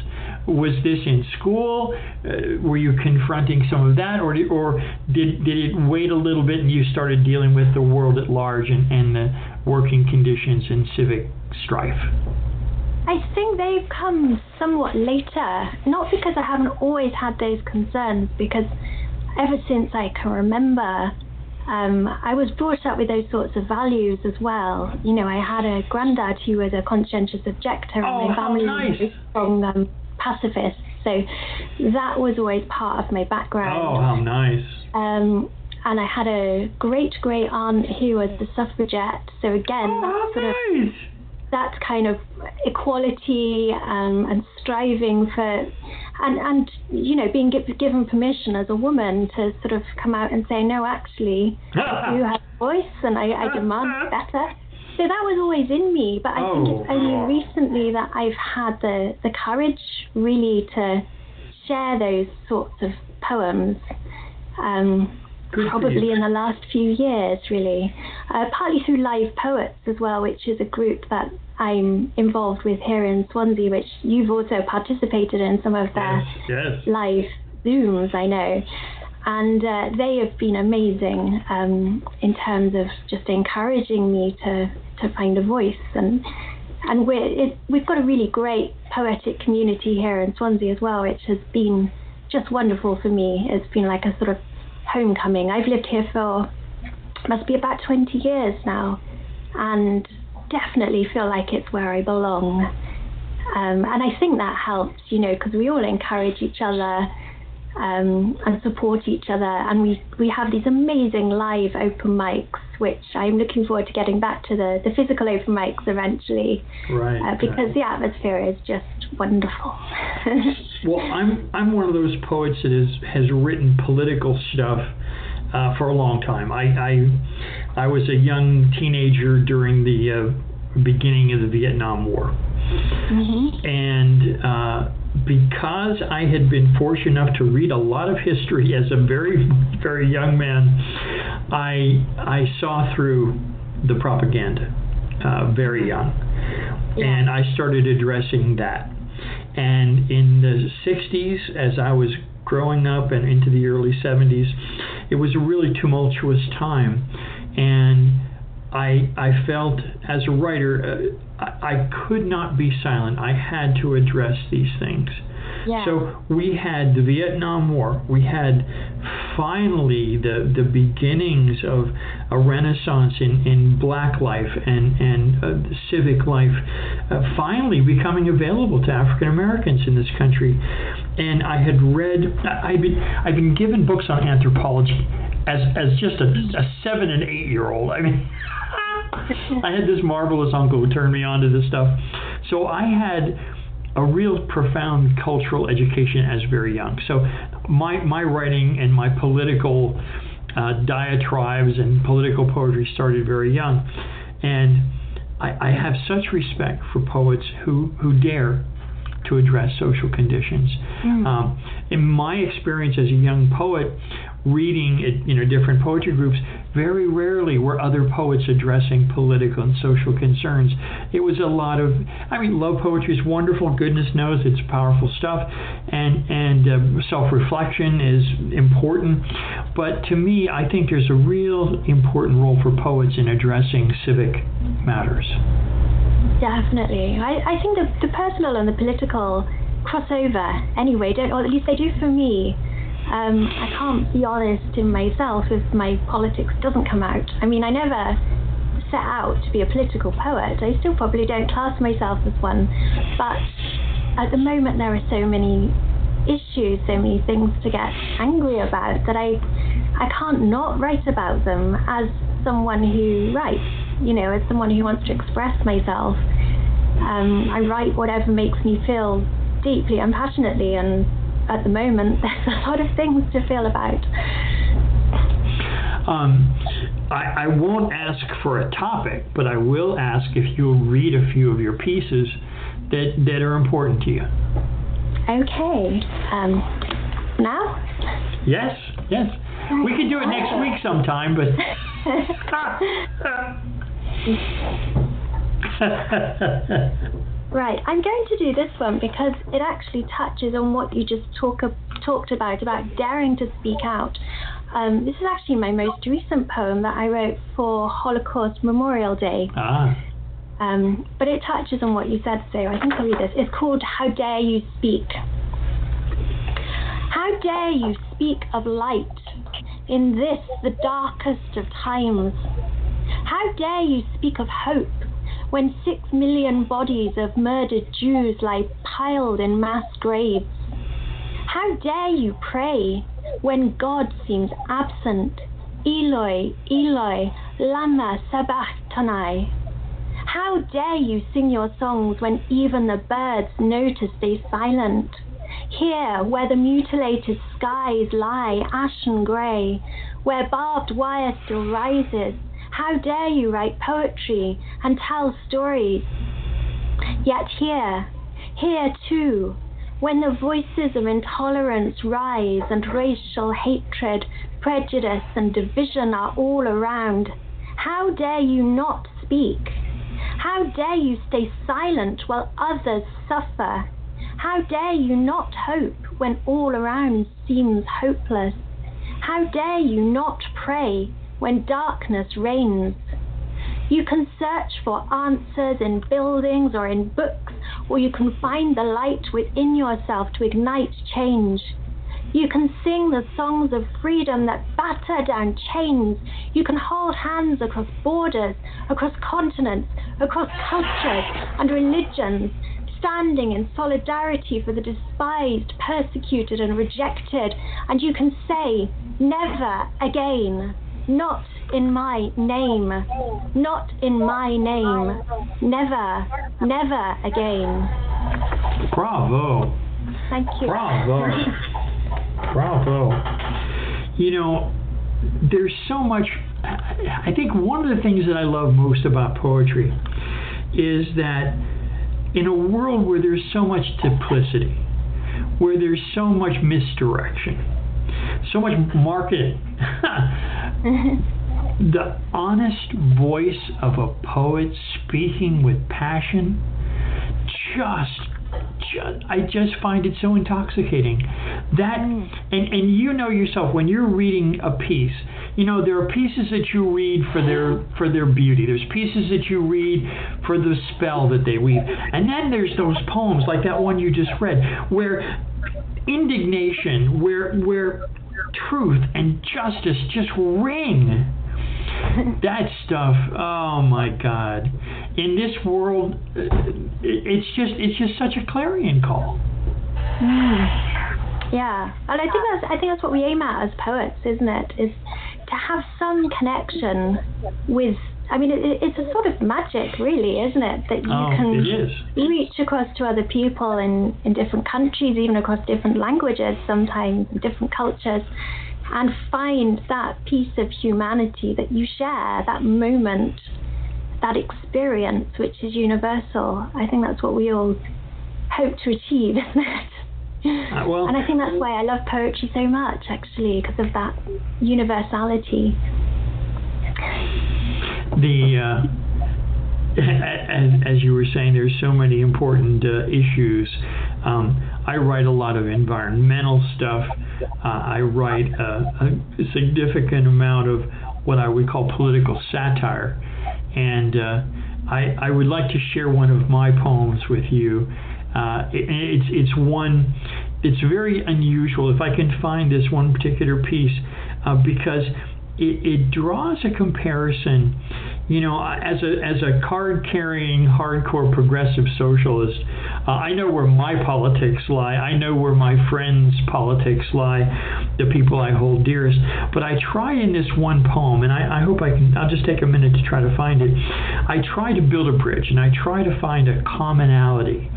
was this in school? Uh, were you confronting some of that, or did, or did did it wait a little bit and you started dealing with the world at large and, and the working conditions and civic strife? I think they've come somewhat later, not because I haven't always had those concerns, because ever since I can remember, um, I was brought up with those sorts of values as well. You know, I had a granddad who was a conscientious objector, Oh, and my family nice. was strong um, pacifists. So that was always part of my background. Oh, how nice. Um, and I had a great great aunt who was the suffragette. So again, Oh, that sort of nice. That kind of equality um, and striving for, and and you know being gi- given permission as a woman to sort of come out and say no, actually, do have a voice and I, I demand better. So that was always in me, but I think it's Oh. only recently that I've had the the courage really to share those sorts of poems. Um, Good probably in the last few years, really. Uh, partly through Live Poets as well, which is a group that I'm involved with here in Swansea, which you've also participated in some of their Yes, yes. live Zooms, I know. And uh, they have been amazing um, in terms of just encouraging me to, to find a voice. And and we're, it, we've got a really great poetic community here in Swansea as well, which has been just wonderful for me. It's been like a sort of homecoming. I've lived here for must be about 20 years now, and definitely feel like it's where I belong. Um, and I think that helps, you know, because we all encourage each other um, and support each other. And we, we have these amazing live open mics, which I'm looking forward to getting back to the, the physical open mics eventually, Right. uh, because the atmosphere is just wonderful. Well, I'm I'm one of those poets that has has written political stuff uh, for a long time. I, I I was a young teenager during the uh, beginning of the Vietnam War, hmm and uh, because I had been fortunate enough to read a lot of history as a very very young man, I I saw through the propaganda uh, very young, and I started addressing that. And in the 60s, as I was growing up and into the early 70s, it was a really tumultuous time. And I, I felt as a writer, uh, I, I could not be silent. I had to address these things. So we had the Vietnam War. We had finally the the beginnings of a renaissance in, in black life and and uh, civic life, uh, finally becoming available to African Americans in this country. And I had read. I've been I've been given books on anthropology as as just a, a seven and eight year old. I mean. I had this marvelous uncle who turned me on to this stuff. So I had a real profound cultural education as very young. So my my writing and my political uh, diatribes and political poetry started very young, and I, I have such respect for poets who who dare to address social conditions. Um, in my experience as a young poet, reading at you know different poetry groups, very rarely were other poets addressing political and social concerns. It was a lot of, I mean, love poetry is wonderful. Goodness knows it's powerful stuff, and and um, self-reflection is important. But to me, I think there's a real important role for poets in addressing civic matters. Definitely. I, I think the, the personal and the political crossover. anyway, don't, or at least they do for me. Um, I can't be honest in myself if my politics doesn't come out. I mean, I never set out to be a political poet. I still probably don't class myself as one. But at the moment, there are so many issues, so many things to get angry about that I, I can't not write about them as someone who writes. You know, as someone who wants to express myself. Um, I write whatever makes me feel deeply and passionately, and at the moment, there's a lot of things to feel about. Um, I, I won't ask for a topic, but I will ask if you'll read a few of your pieces that, that are important to you. Okay. Um, now? Yes, yes. We could do it next week sometime, but. Right, I'm going to do this one because it actually touches on what you just talk, talked about, about daring to speak out. Um, this is actually my most recent poem that I wrote for Holocaust Memorial Day. ah, Um, but it touches on what you said, so I think I'll read this. It's called How Dare You Speak. How dare you speak of light? in this, the darkest of times. How dare you speak of hope when six million bodies of murdered Jews lie piled in mass graves? How dare you pray when God seems absent? Eloi, Eloi, lama sabachthani. How dare you sing your songs when even the birds notice they silent? Here, where the mutilated skies lie ashen grey, where barbed wire still rises, how dare you write poetry and tell stories? Yet here, here too, when the voices of intolerance rise and racial hatred, prejudice, and division are all around, how dare you not speak? How dare you stay silent while others suffer? How dare you not hope when all around seems hopeless? How dare you not pray when darkness reigns? You can search for answers in buildings or in books, or you can find the light within yourself to ignite change. You can sing the songs of freedom that batter down chains. You can hold hands across borders, across continents, across cultures and religions, standing in solidarity for the despised, persecuted, and rejected. And you can say, Never again. Not in my name. Not in my name. Never, never again. Bravo. Thank you. Bravo. Bravo. You know, there's so much. I think one of the things that I love most about poetry is that in a world where there's so much duplicity, where there's so much misdirection, so much marketing, the honest voice of a poet speaking with passion just just, I just find it so intoxicating. That mm. and and you know yourself when you're reading a piece, you know there are pieces that you read for their for their beauty. There's pieces that you read for the spell that they weave, and then there's those poems like that one you just read, where indignation, where where truth and justice just ring. That stuff oh my god. In this world it's just it's just such a clarion call. Mm. yeah and i think that's i think that's what we aim at as poets isn't it? Is to have some connection with I mean, it, it's a sort of magic, really, isn't it? That you oh, can reach across to other people in, in different countries, even across different languages, sometimes, different cultures, and find that piece of humanity that you share, that moment, that experience, which is universal. I think that's what we all hope to achieve, isn't it? Uh, well, and I think that's why I love poetry so much, actually, because of that universality. The uh, as, as, you were saying, there's so many important uh, issues. Um, I write a lot of environmental stuff. Uh, I write a, a, significant amount of what I would call political satire. And uh, I, I, would like to share one of my poems with you. Uh, it, it's, it's one, it's very unusual if I can find this one particular piece uh, because it, it draws a comparison you know, as a as a card carrying hardcore progressive socialist, uh, I know where my politics lie. I know where my friends' politics lie, the people I hold dearest. But I try in this one poem, and I, I hope I can. I'll just take a minute to try to find it. I try to build a bridge, and I try to find a commonality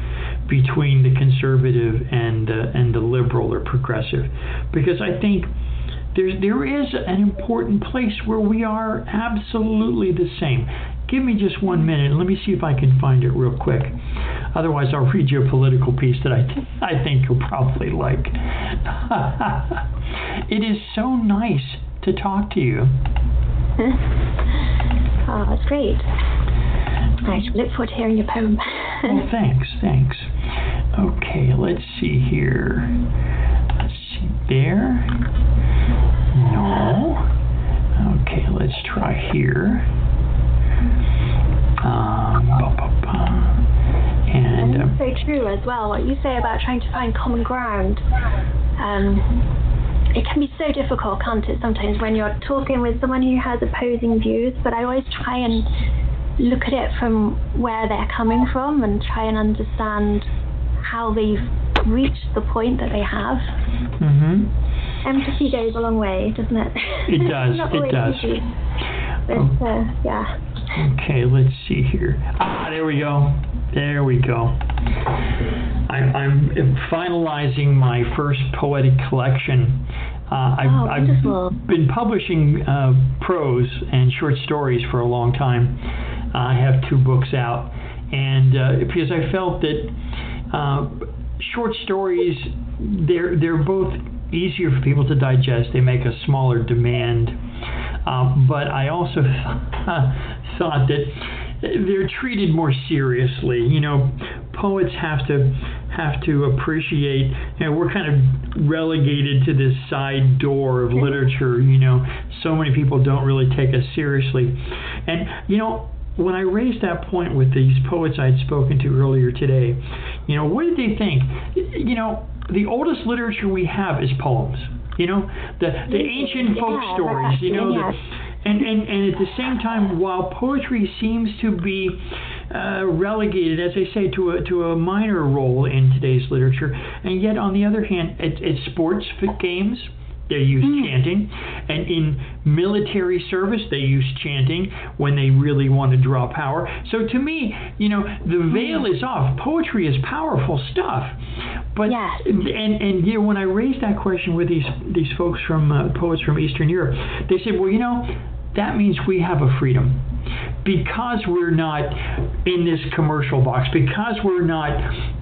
between the conservative and uh, and the liberal or progressive, because I think there's, there is an important place where we are absolutely the same. Give me just one minute. Let me see if I can find it real quick. Otherwise, I'll read you a political piece that I, th- I think you'll probably like. it is so nice to talk to you. oh, that's great. I look forward to hearing your poem. well, thanks, thanks. Okay, let's see here. Let's see there. No. Okay, let's try here. Um, and um, so true as well. What you say about trying to find common ground. Um, it can be so difficult, can't it? Sometimes when you're talking with someone who has opposing views, but I always try and look at it from where they're coming from and try and understand how they've reached the point that they have. Mm-hmm. Empathy goes a long way, doesn't it? It does. It does. easy, but uh, yeah. Okay, let's see here. Ah, there we go. There we go. I, I'm finalizing my first poetic collection. Uh, I've, Oh. I've been publishing uh, prose and short stories for a long time. Uh, I have two books out, and uh, because I felt that uh, short stories, they're they're both easier for people to digest. They make a smaller demand, uh, but I also thought that they're treated more seriously. You know, poets have to have to appreciate. You know, we're kind of relegated to this side door of literature. You know, so many people don't really take us seriously, and you know. When I raised that point with these poets I'd spoken to earlier today, you know, what did they think? You know, the oldest literature we have is poems. You know, the the ancient folk Yeah, stories. You know, yes. the, and, and, and at the same time, while poetry seems to be uh, relegated, as I say, to a, to a minor role in today's literature, and yet on the other hand, at, at sports games, they use chanting, and in military service, they use chanting when they really want to draw power. So to me, you know, the veil is off. Poetry is powerful stuff, but Yes. and and you know, when I raised that question with these these folks from uh, poets from Eastern Europe, they said, well, you know, that means we have a freedom because we're not in this commercial box, because we're not,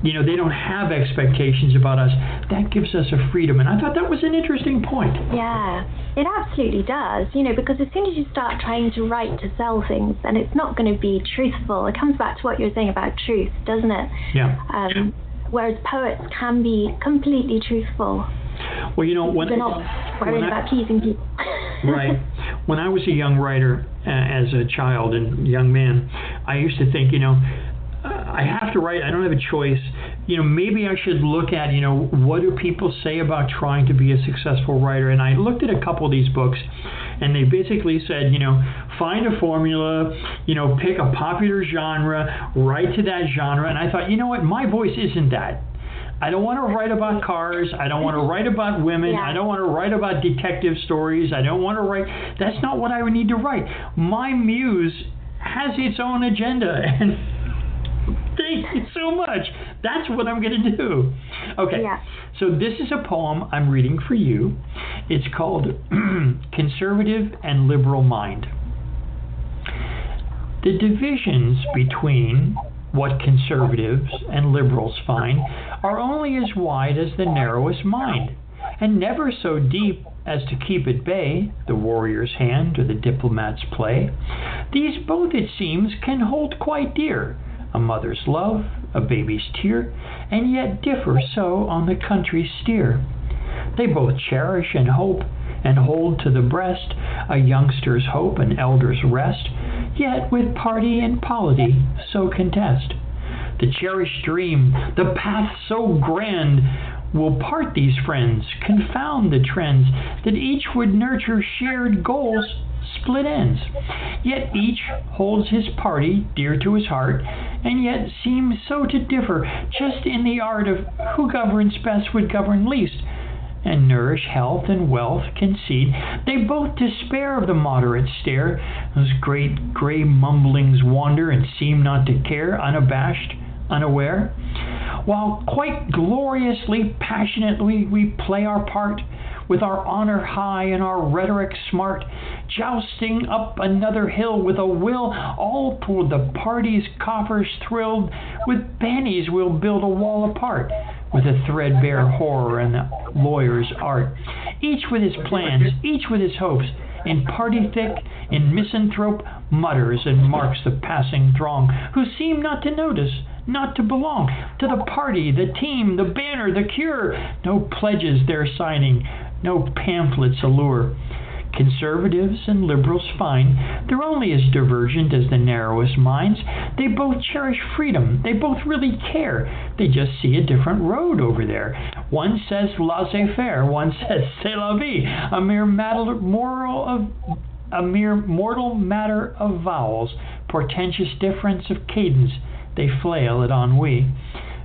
you know, they don't have expectations about us. That gives us a freedom, and I thought that was an interesting point. Yeah, it absolutely does. You know, because as soon as you start trying to write to sell things, then it's not going to be truthful. It comes back to what you were saying about truth, doesn't it? Yeah. Um, whereas poets can be completely truthful. Well, you know, when They're not worried when I- about pleasing people. right. When I was a young writer, uh, as a child and young man, I used to think, you know, uh, I have to write. I don't have a choice. You know, maybe I should look at, you know, what do people say about trying to be a successful writer? And I looked at a couple of these books, and they basically said, you know, find a formula, you know, pick a popular genre, write to that genre. And I thought, you know what, my voice isn't that. I don't want to write about cars. I don't want to write about women. Yeah. I don't want to write about detective stories. I don't want to write. That's not what I would need to write. My muse has its own agenda, and thank you so much. That's what I'm going to do. Okay. Yeah. So this is a poem I'm reading for you. It's called Conservative and Liberal Mind. The divisions between what conservatives and liberals find are only as wide as the narrowest mind, and never so deep as to keep at bay the warrior's hand or the diplomat's play. These both, it seems, can hold quite dear a mother's love, a baby's tear, and yet differ so on the country's steer. They both cherish and hope and hold to the breast a youngster's hope, an elder's rest, yet with party and polity so contest. The cherished dream, the path so grand, will part these friends, confound the trends, that each would nurture shared goals, split ends. Yet each holds his party dear to his heart, and yet seems so to differ just in the art of who governs best would govern least and nourish health and wealth concede. They both despair of the moderate stare. Those great gray mumblings wander and seem not to care, unabashed, unaware. While quite gloriously, passionately we play our part, with our honor high and our rhetoric smart, jousting up another hill with a will, all toward the party's coffers thrilled. With bennies we'll build a wall apart, with a threadbare horror and the lawyer's art. Each with his plans, each with his hopes, in party thick, in misanthrope, mutters and marks the passing throng, who seem not to notice, not to belong to the party, the team, the banner, the cure. No pledges they're signing, no pamphlets allure. Conservatives and liberals fine. They're only as divergent as the narrowest minds. They both cherish freedom. They both really care. They just see a different road over there. One says laissez faire. One says c'est la vie. A mere matter, moral of a mere mortal matter of vowels, portentous difference of cadence. They flail at ennui.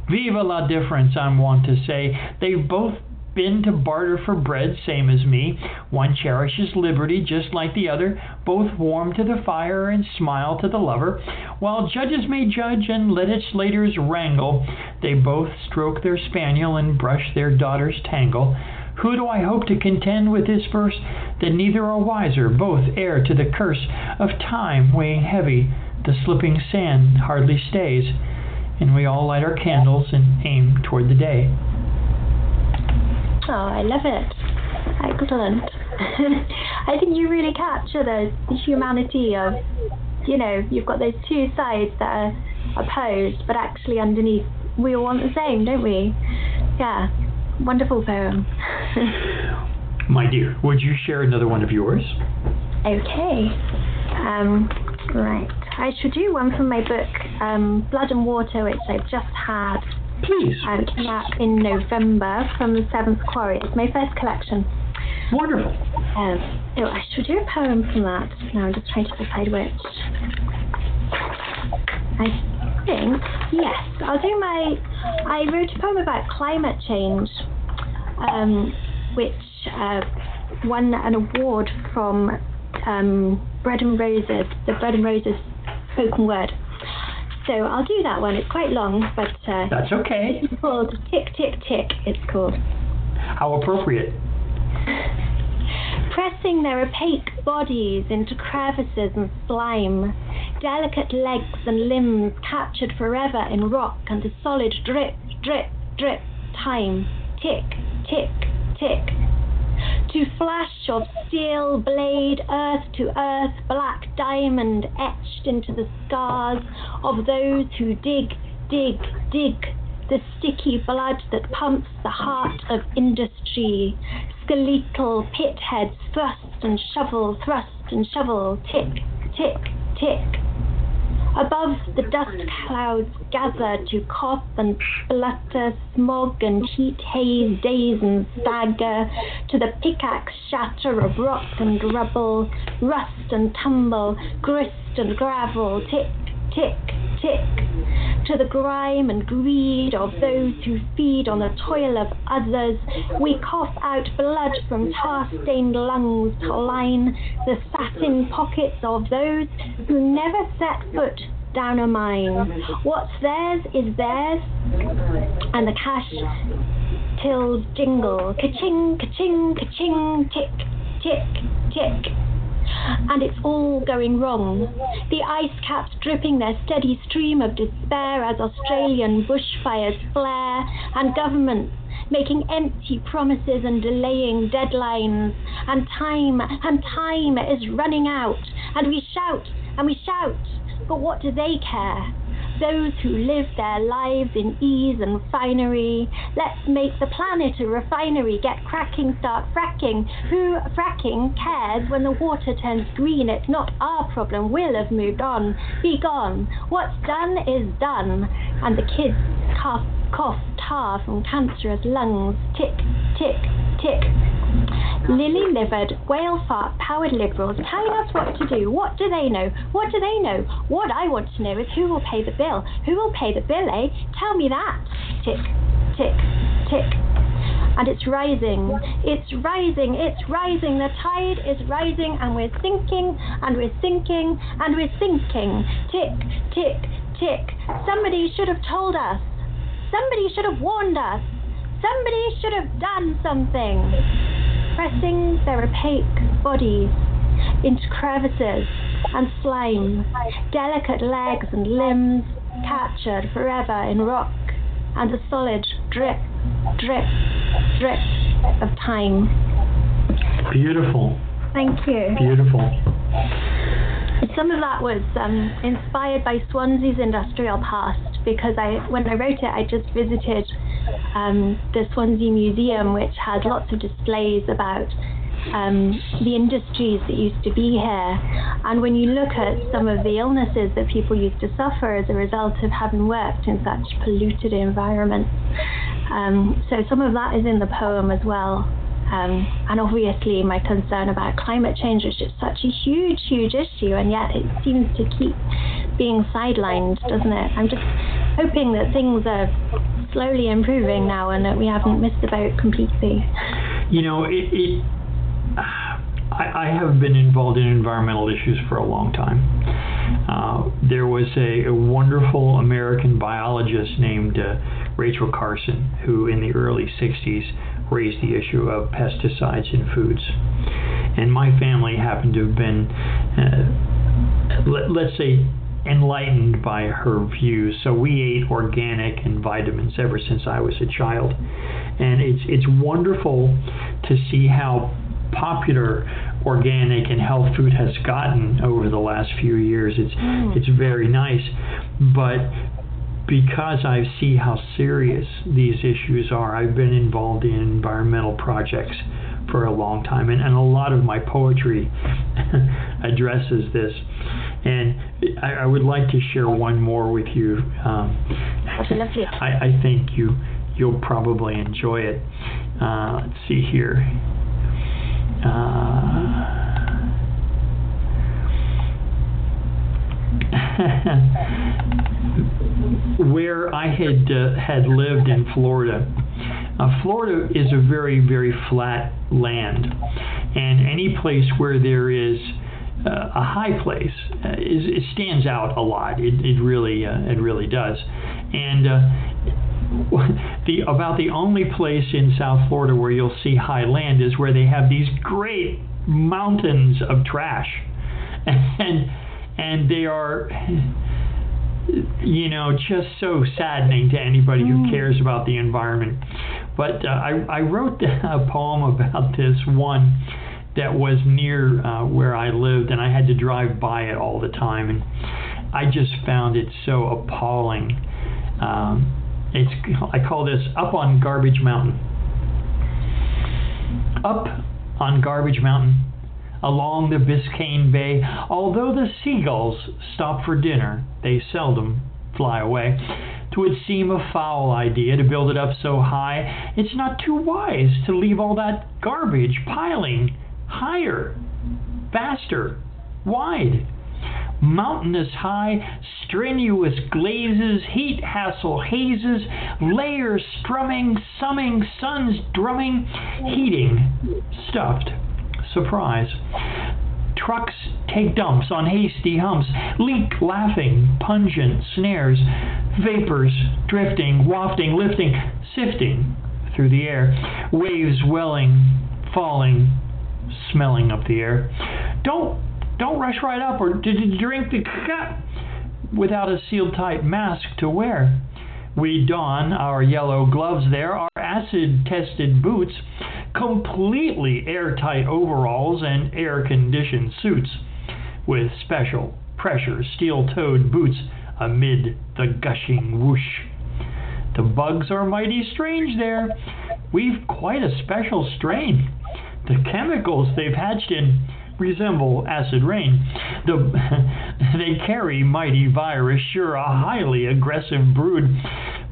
Viva la difference, I'm wont to say. They've both been to barter for bread, same as me. One cherishes liberty just like the other, both warm to the fire and smile to the lover. While judges may judge and legislators wrangle, they both stroke their spaniel and brush their daughter's tangle. Who do I hope to contend with this verse? That neither are wiser, both heir to the curse of time weighing heavy. The slipping sand hardly stays, and we all light our candles and aim toward the day. Oh, I love it. Excellent. I think you really capture the, the humanity of, you know, you've got those two sides that are opposed, but actually underneath we all want the same, don't we? Yeah. Wonderful poem. My dear, would you share another one of yours? Okay. Um, right. I should do one from my book, um, Blood and Water, which I've just had Please. um, came out in November from the Seventh Quarry. It's my first collection. Wonderful. Um, oh, I should do a poem from that. Now I'm just trying to decide which. I think, yes, I'll do my. I wrote a poem about climate change, um, which uh, won an award from um, Bread and Roses, the Bread and Roses spoken word. So I'll do that one. It's quite long, but uh, That's okay. it's called Tick Tick Tick. It's called. How appropriate. pressing their opaque bodies into crevices and slime, delicate legs and limbs captured forever in rock and a solid drip, drip, drip, time, tick, tick, tick. To flash of steel blade, earth to earth, black diamond etched into the scars of those who dig, dig, dig, the sticky blood that pumps the heart of industry. Skeletal pit heads thrust and shovel, thrust and shovel, tick, tick, tick. Above the dust clouds gather to cough and splutter, smog and heat haze daze and stagger, to the pickaxe shatter of rock and rubble, rust and tumble, grist and gravel, tick, tick, tick, to the grime and greed of those who feed on the toil of others. We cough out blood from tar stained lungs to line the satin pockets of those who never set foot down a mine. What's theirs is theirs, and the cash tills jingle, ka-ching, ka-ching, ka-ching, tick, tick, tick and it's all going wrong. The ice caps dripping their steady stream of despair as Australian bushfires flare, and governments making empty promises and delaying deadlines, and time and time is running out, and we shout and we shout, but what do they care? Those who live their lives in ease and finery. Let's make the planet a refinery. Get cracking, start fracking. Who fracking cares when the water turns green? It's not our problem. We'll have moved on. Be gone. What's done is done. And the kids cough, cough tar from cancerous lungs. Tick, tick, tick. Lily livered, whale fart powered liberals telling us what to do. What do they know? What do they know? What I want to know is who will pay the bill. Who will pay the bill, eh? Tell me that. Tick, tick, tick. And it's rising, it's rising, it's rising. The tide is rising, and we're sinking, and we're sinking, and we're sinking. Tick, tick, tick. Somebody should have told us. Somebody should have warned us. Somebody should have done something. Pressing their opaque bodies into crevices and slime, delicate legs and limbs captured forever in rock, and the solid drip, drip, drip of time. Beautiful. Thank you. Beautiful. Some of that was um, inspired by Swansea's industrial past because I, when I wrote it, I just visited um, the Swansea Museum, which has lots of displays about um, the industries that used to be here. And when you look at some of the illnesses that people used to suffer as a result of having worked in such polluted environments, um, so some of that is in the poem as well. Um, and obviously, my concern about climate change is such a huge, huge issue, and yet it seems to keep being sidelined, doesn't it? I'm just hoping that things are slowly improving now and that we haven't missed the boat completely. You know, it. it I, I have been involved in environmental issues for a long time. Uh, there was a, a, wonderful American biologist named uh, Rachel Carson who, in the early 60s, raised the issue of pesticides in foods. And my family happened to have been, uh, let, let's say, enlightened by her views. So we ate organic and vitamins ever since I was a child. And it's, it's wonderful to see how popular organic and health food has gotten over the last few years. It's mm. it's very nice, but because I see how serious these issues are, I've been involved in environmental projects for a long time, and, and a lot of my poetry addresses this. And I, I, would like to share one more with you. Um, I, I, think you you'll probably enjoy it. Uh, let's see here. Uh, where I had uh, had lived in Florida. Uh, Florida is a very very flat land, and any place where there is uh, a high place uh, is, it stands out a lot. It, it really uh, it really does, and uh, the about the only place in South Florida where you'll see high land is where they have these great mountains of trash, and and they are you know just so saddening to anybody who mm. cares about the environment. But uh, I, I wrote a poem about this one that was near uh, where I lived and I had to drive by it all the time and I just found it so appalling. Um, it's I call this up on garbage mountain. Up on garbage mountain along the Biscayne Bay. Although the seagulls stop for dinner, they seldom fly away. Twould seem a foul idea to build it up so high. It's not too wise to leave all that garbage piling higher, faster, wide. Mountainous high, strenuous glazes, heat hassle hazes, layers strumming, summing, suns drumming, heating, stuffed surprise. Trucks take dumps on hasty humps, leak laughing, pungent snares, vapors drifting, wafting, lifting, sifting through the air, waves welling, falling, smelling up the air. Don't don't rush right up or you drink the cut without a sealed tight mask to wear. We don our yellow gloves there, our acid tested boots, completely airtight overalls and air conditioned suits with special pressure steel toed boots amid the gushing whoosh. The bugs are mighty strange there. We've quite a special strain. The chemicals they've hatched in resemble acid rain. The, they carry mighty virus, sure, a highly aggressive brood.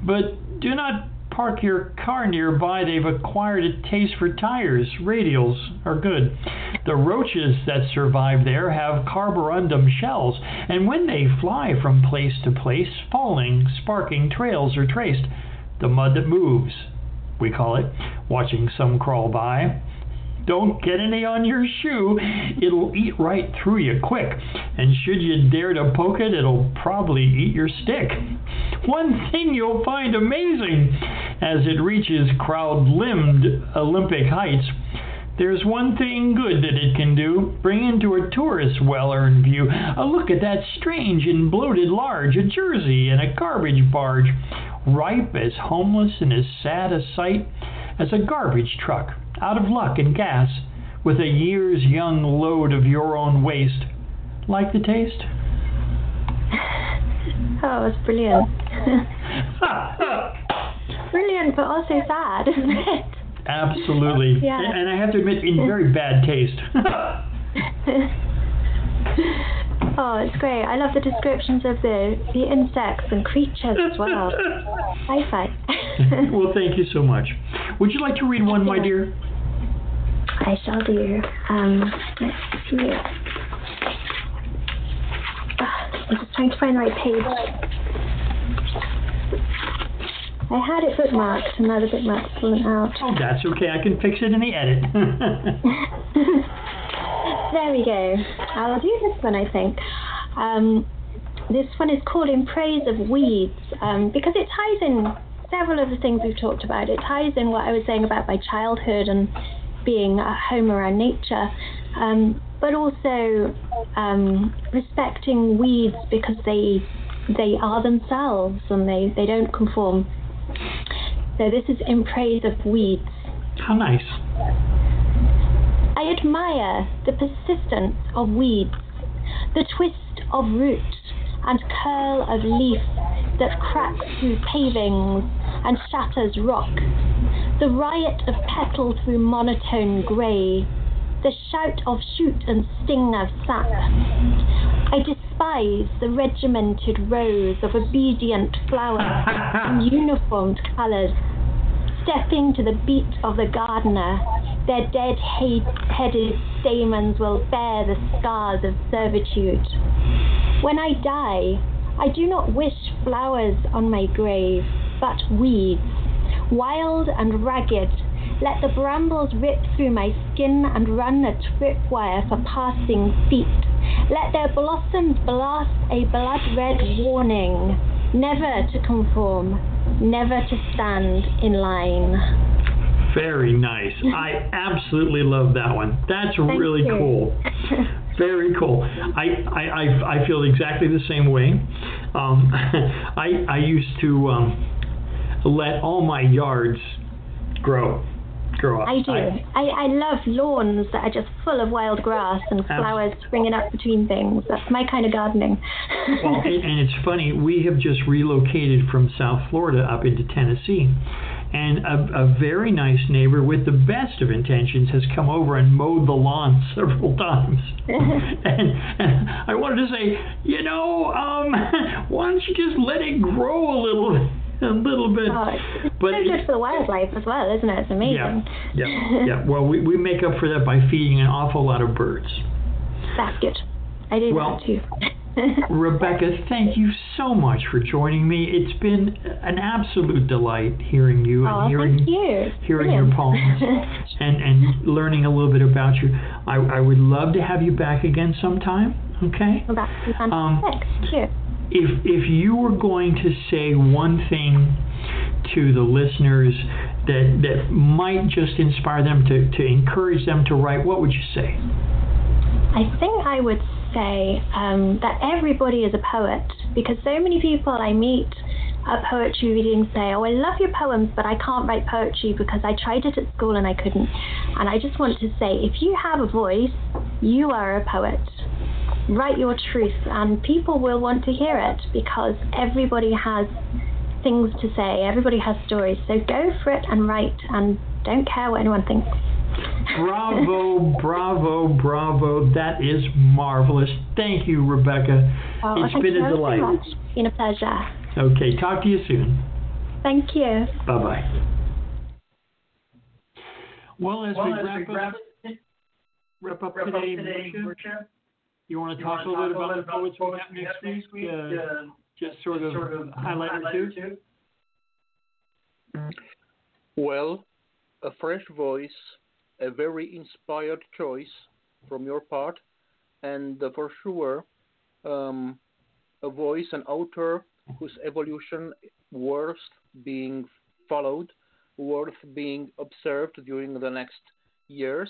But do not park your car nearby, they've acquired a taste for tires. Radials are good. The roaches that survive there have carborundum shells, and when they fly from place to place, falling, sparking trails are traced. The mud that moves, we call it, watching some crawl by. Don't get any on your shoe. It'll eat right through you quick. And should you dare to poke it, it'll probably eat your stick. One thing you'll find amazing as it reaches crowd limbed Olympic heights. There's one thing good that it can do bring into a tourist's well earned view a look at that strange and bloated large, a Jersey and a garbage barge, ripe as homeless and as sad a sight as a garbage truck out of luck and gas, with a year's young load of your own waste. Like the taste? Oh, it's brilliant. brilliant, but also sad, isn't it? Absolutely. Yeah. And, and I have to admit, in very bad taste. Oh, it's great. I love the descriptions of the, the insects and creatures as well. High five. well, thank you so much. Would you like to read one, my dear? I shall do. Um, let's see. Ah, I'm just trying to find the right page. I had it bookmarked, and now the bookmark's fallen out. Oh, that's okay. I can fix it in the edit. there we go. I'll do this one, I think. Um, this one is called In Praise of Weeds um, because it ties in several of the things we've talked about. It ties in what I was saying about my childhood and being at home around nature, um, but also um, respecting weeds because they they are themselves and they, they don't conform. So this is in praise of weeds. How nice. I admire the persistence of weeds, the twist of root and curl of leaf that cracks through pavings and shatters rock, the riot of petal through monotone grey, the shout of shoot and sting of sap. I despise the regimented rows of obedient flowers in uniformed colours, stepping to the beat of the gardener. Their dead headed stamens will bear the scars of servitude. When I die, I do not wish flowers on my grave, but weeds, wild and ragged. Let the brambles rip through my skin and run a tripwire for passing feet. Let their blossoms blast a blood red warning, never to conform, never to stand in line. Very nice. I absolutely love that one. That's Thank really you. cool. Very cool. I, I, I, I feel exactly the same way. Um, I, I used to um, let all my yards grow. Grow up. I do. I, I love lawns that are just full of wild grass and flowers springing up between things. That's my kind of gardening. well, and it's funny, we have just relocated from South Florida up into Tennessee. And a, a very nice neighbor with the best of intentions has come over and mowed the lawn several times. and, and I wanted to say, you know, um, why don't you just let it grow a little a little bit. Oh, it's but so good for the wildlife as well, isn't it? It's amazing. Yeah, yeah, yeah. Well, we, we make up for that by feeding an awful lot of birds. That's good. I do Well, that too. Rebecca, thank you so much for joining me. It's been an absolute delight hearing you and oh, hearing thank you. hearing your poems and, and learning a little bit about you. I, I would love to have you back again sometime. Okay. well, that's. Um, Thank. If if you were going to say one thing to the listeners that that might just inspire them to, to encourage them to write, what would you say? I think I would say um, that everybody is a poet because so many people I meet at poetry readings say, Oh, I love your poems, but I can't write poetry because I tried it at school and I couldn't. And I just want to say, if you have a voice, you are a poet. Write your truth, and people will want to hear it because everybody has things to say, everybody has stories. So go for it and write, and don't care what anyone thinks. Bravo, bravo, bravo. That is marvelous. Thank you, Rebecca. Oh, it's thank been a delight. much. It's been a pleasure. Okay, talk to you soon. Thank you. Bye bye. Well, as we wrap up, wrap up today, Mircea, you want to talk a little bit about the poets we have next week? Uh, just sort of highlight or two? Well, a fresh voice, a very inspired choice from your part, and uh, for sure, um, a voice, an author whose evolution worth being followed, worth being observed during the next years.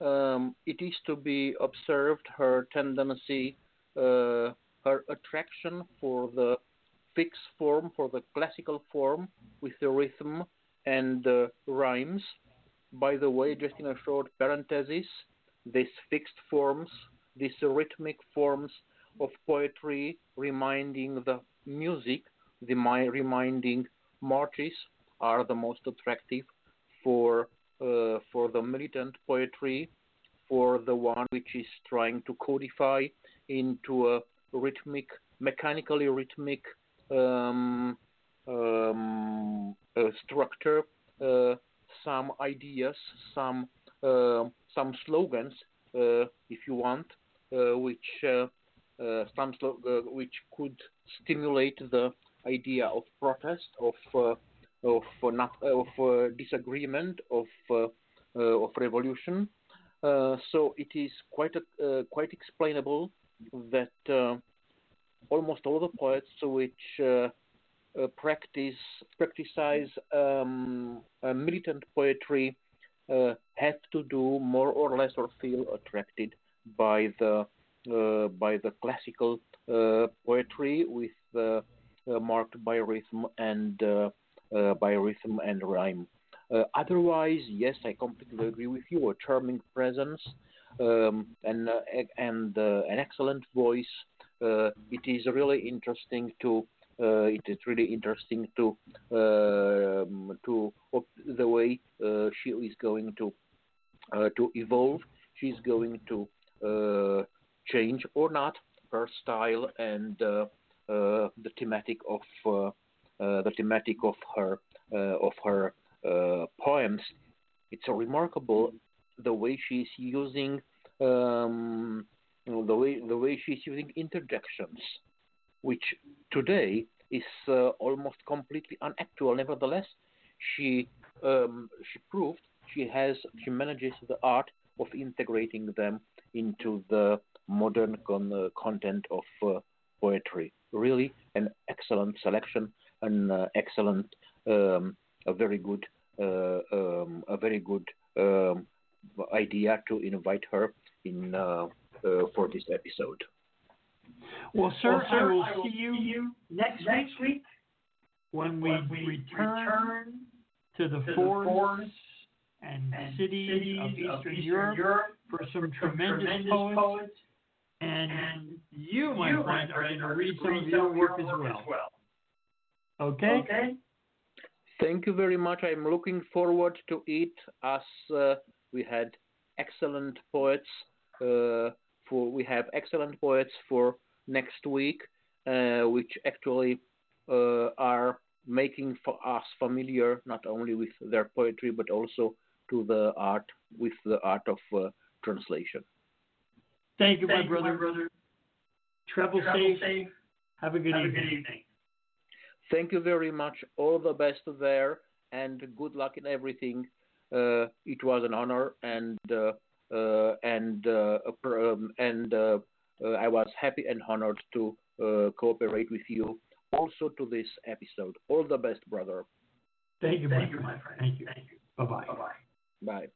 Um, it is to be observed her tendency, uh, her attraction for the fixed form, for the classical form with the rhythm and uh, rhymes. By the way, just in a short parenthesis, these fixed forms, these rhythmic forms of poetry reminding the music, the mi- reminding marches are the most attractive for uh, for the militant poetry, for the one which is trying to codify into a rhythmic, mechanically rhythmic um, um, uh, structure, uh, some ideas, some uh, some slogans, uh, if you want, uh, which uh, uh, some uh, which could stimulate the idea of protest, of of not of disagreement, of of revolution. so it is quite a, quite explainable that almost all the poets which practice practice um, militant poetry uh, have to do more or less or feel attracted by the uh, by the classical uh, poetry with marked by rhythm and by rhythm and rhyme. otherwise, yes, I completely agree with you. A charming presence um, and and an excellent voice. it is really interesting to uh, it is really interesting to um, to the way uh, she is going to uh, to evolve. She's going to change or not her style and the thematic of the thematic of her of her poems. It's remarkable the way she's using um, the way the way she's using interjections which today is uh, almost completely unactual. Nevertheless, she um, she proved she has she manages the art of integrating them into the modern con- uh, content of uh, poetry. Really, an excellent selection, an uh, excellent, um, a very good, uh, um, a very good um, idea to invite her in uh, for this episode. Well, sir, well, sir I, will I will see you, you next, next week, week when we, when we return, return to the, to forests and, and cities, cities, of Eastern, of Eastern Europe, Europe, for some, some tremendous, tremendous poets. poets. And, and you, my you, friend, are going to read some of your work, as, well. as well. Okay? Okay. Thank you very much. I'm looking forward to it as uh, we had excellent poets. Uh, for we have excellent poets for next week, uh, which actually uh, are making for us familiar not only with their poetry but also to the art with the art of uh, translation. Thank you, Thank my, brother. my brother. Travel, Travel safe. safe. Have a good Have evening. A good evening. Thank you very much. All the best there, and good luck in everything. Uh, it was an honor, and uh, and um, and uh, I was happy and honored to uh, cooperate with you also to this episode. All the best, brother. Thank you, Thank my, you, my friend. Thank you. Thank you. Bye-bye. Bye-bye. Bye.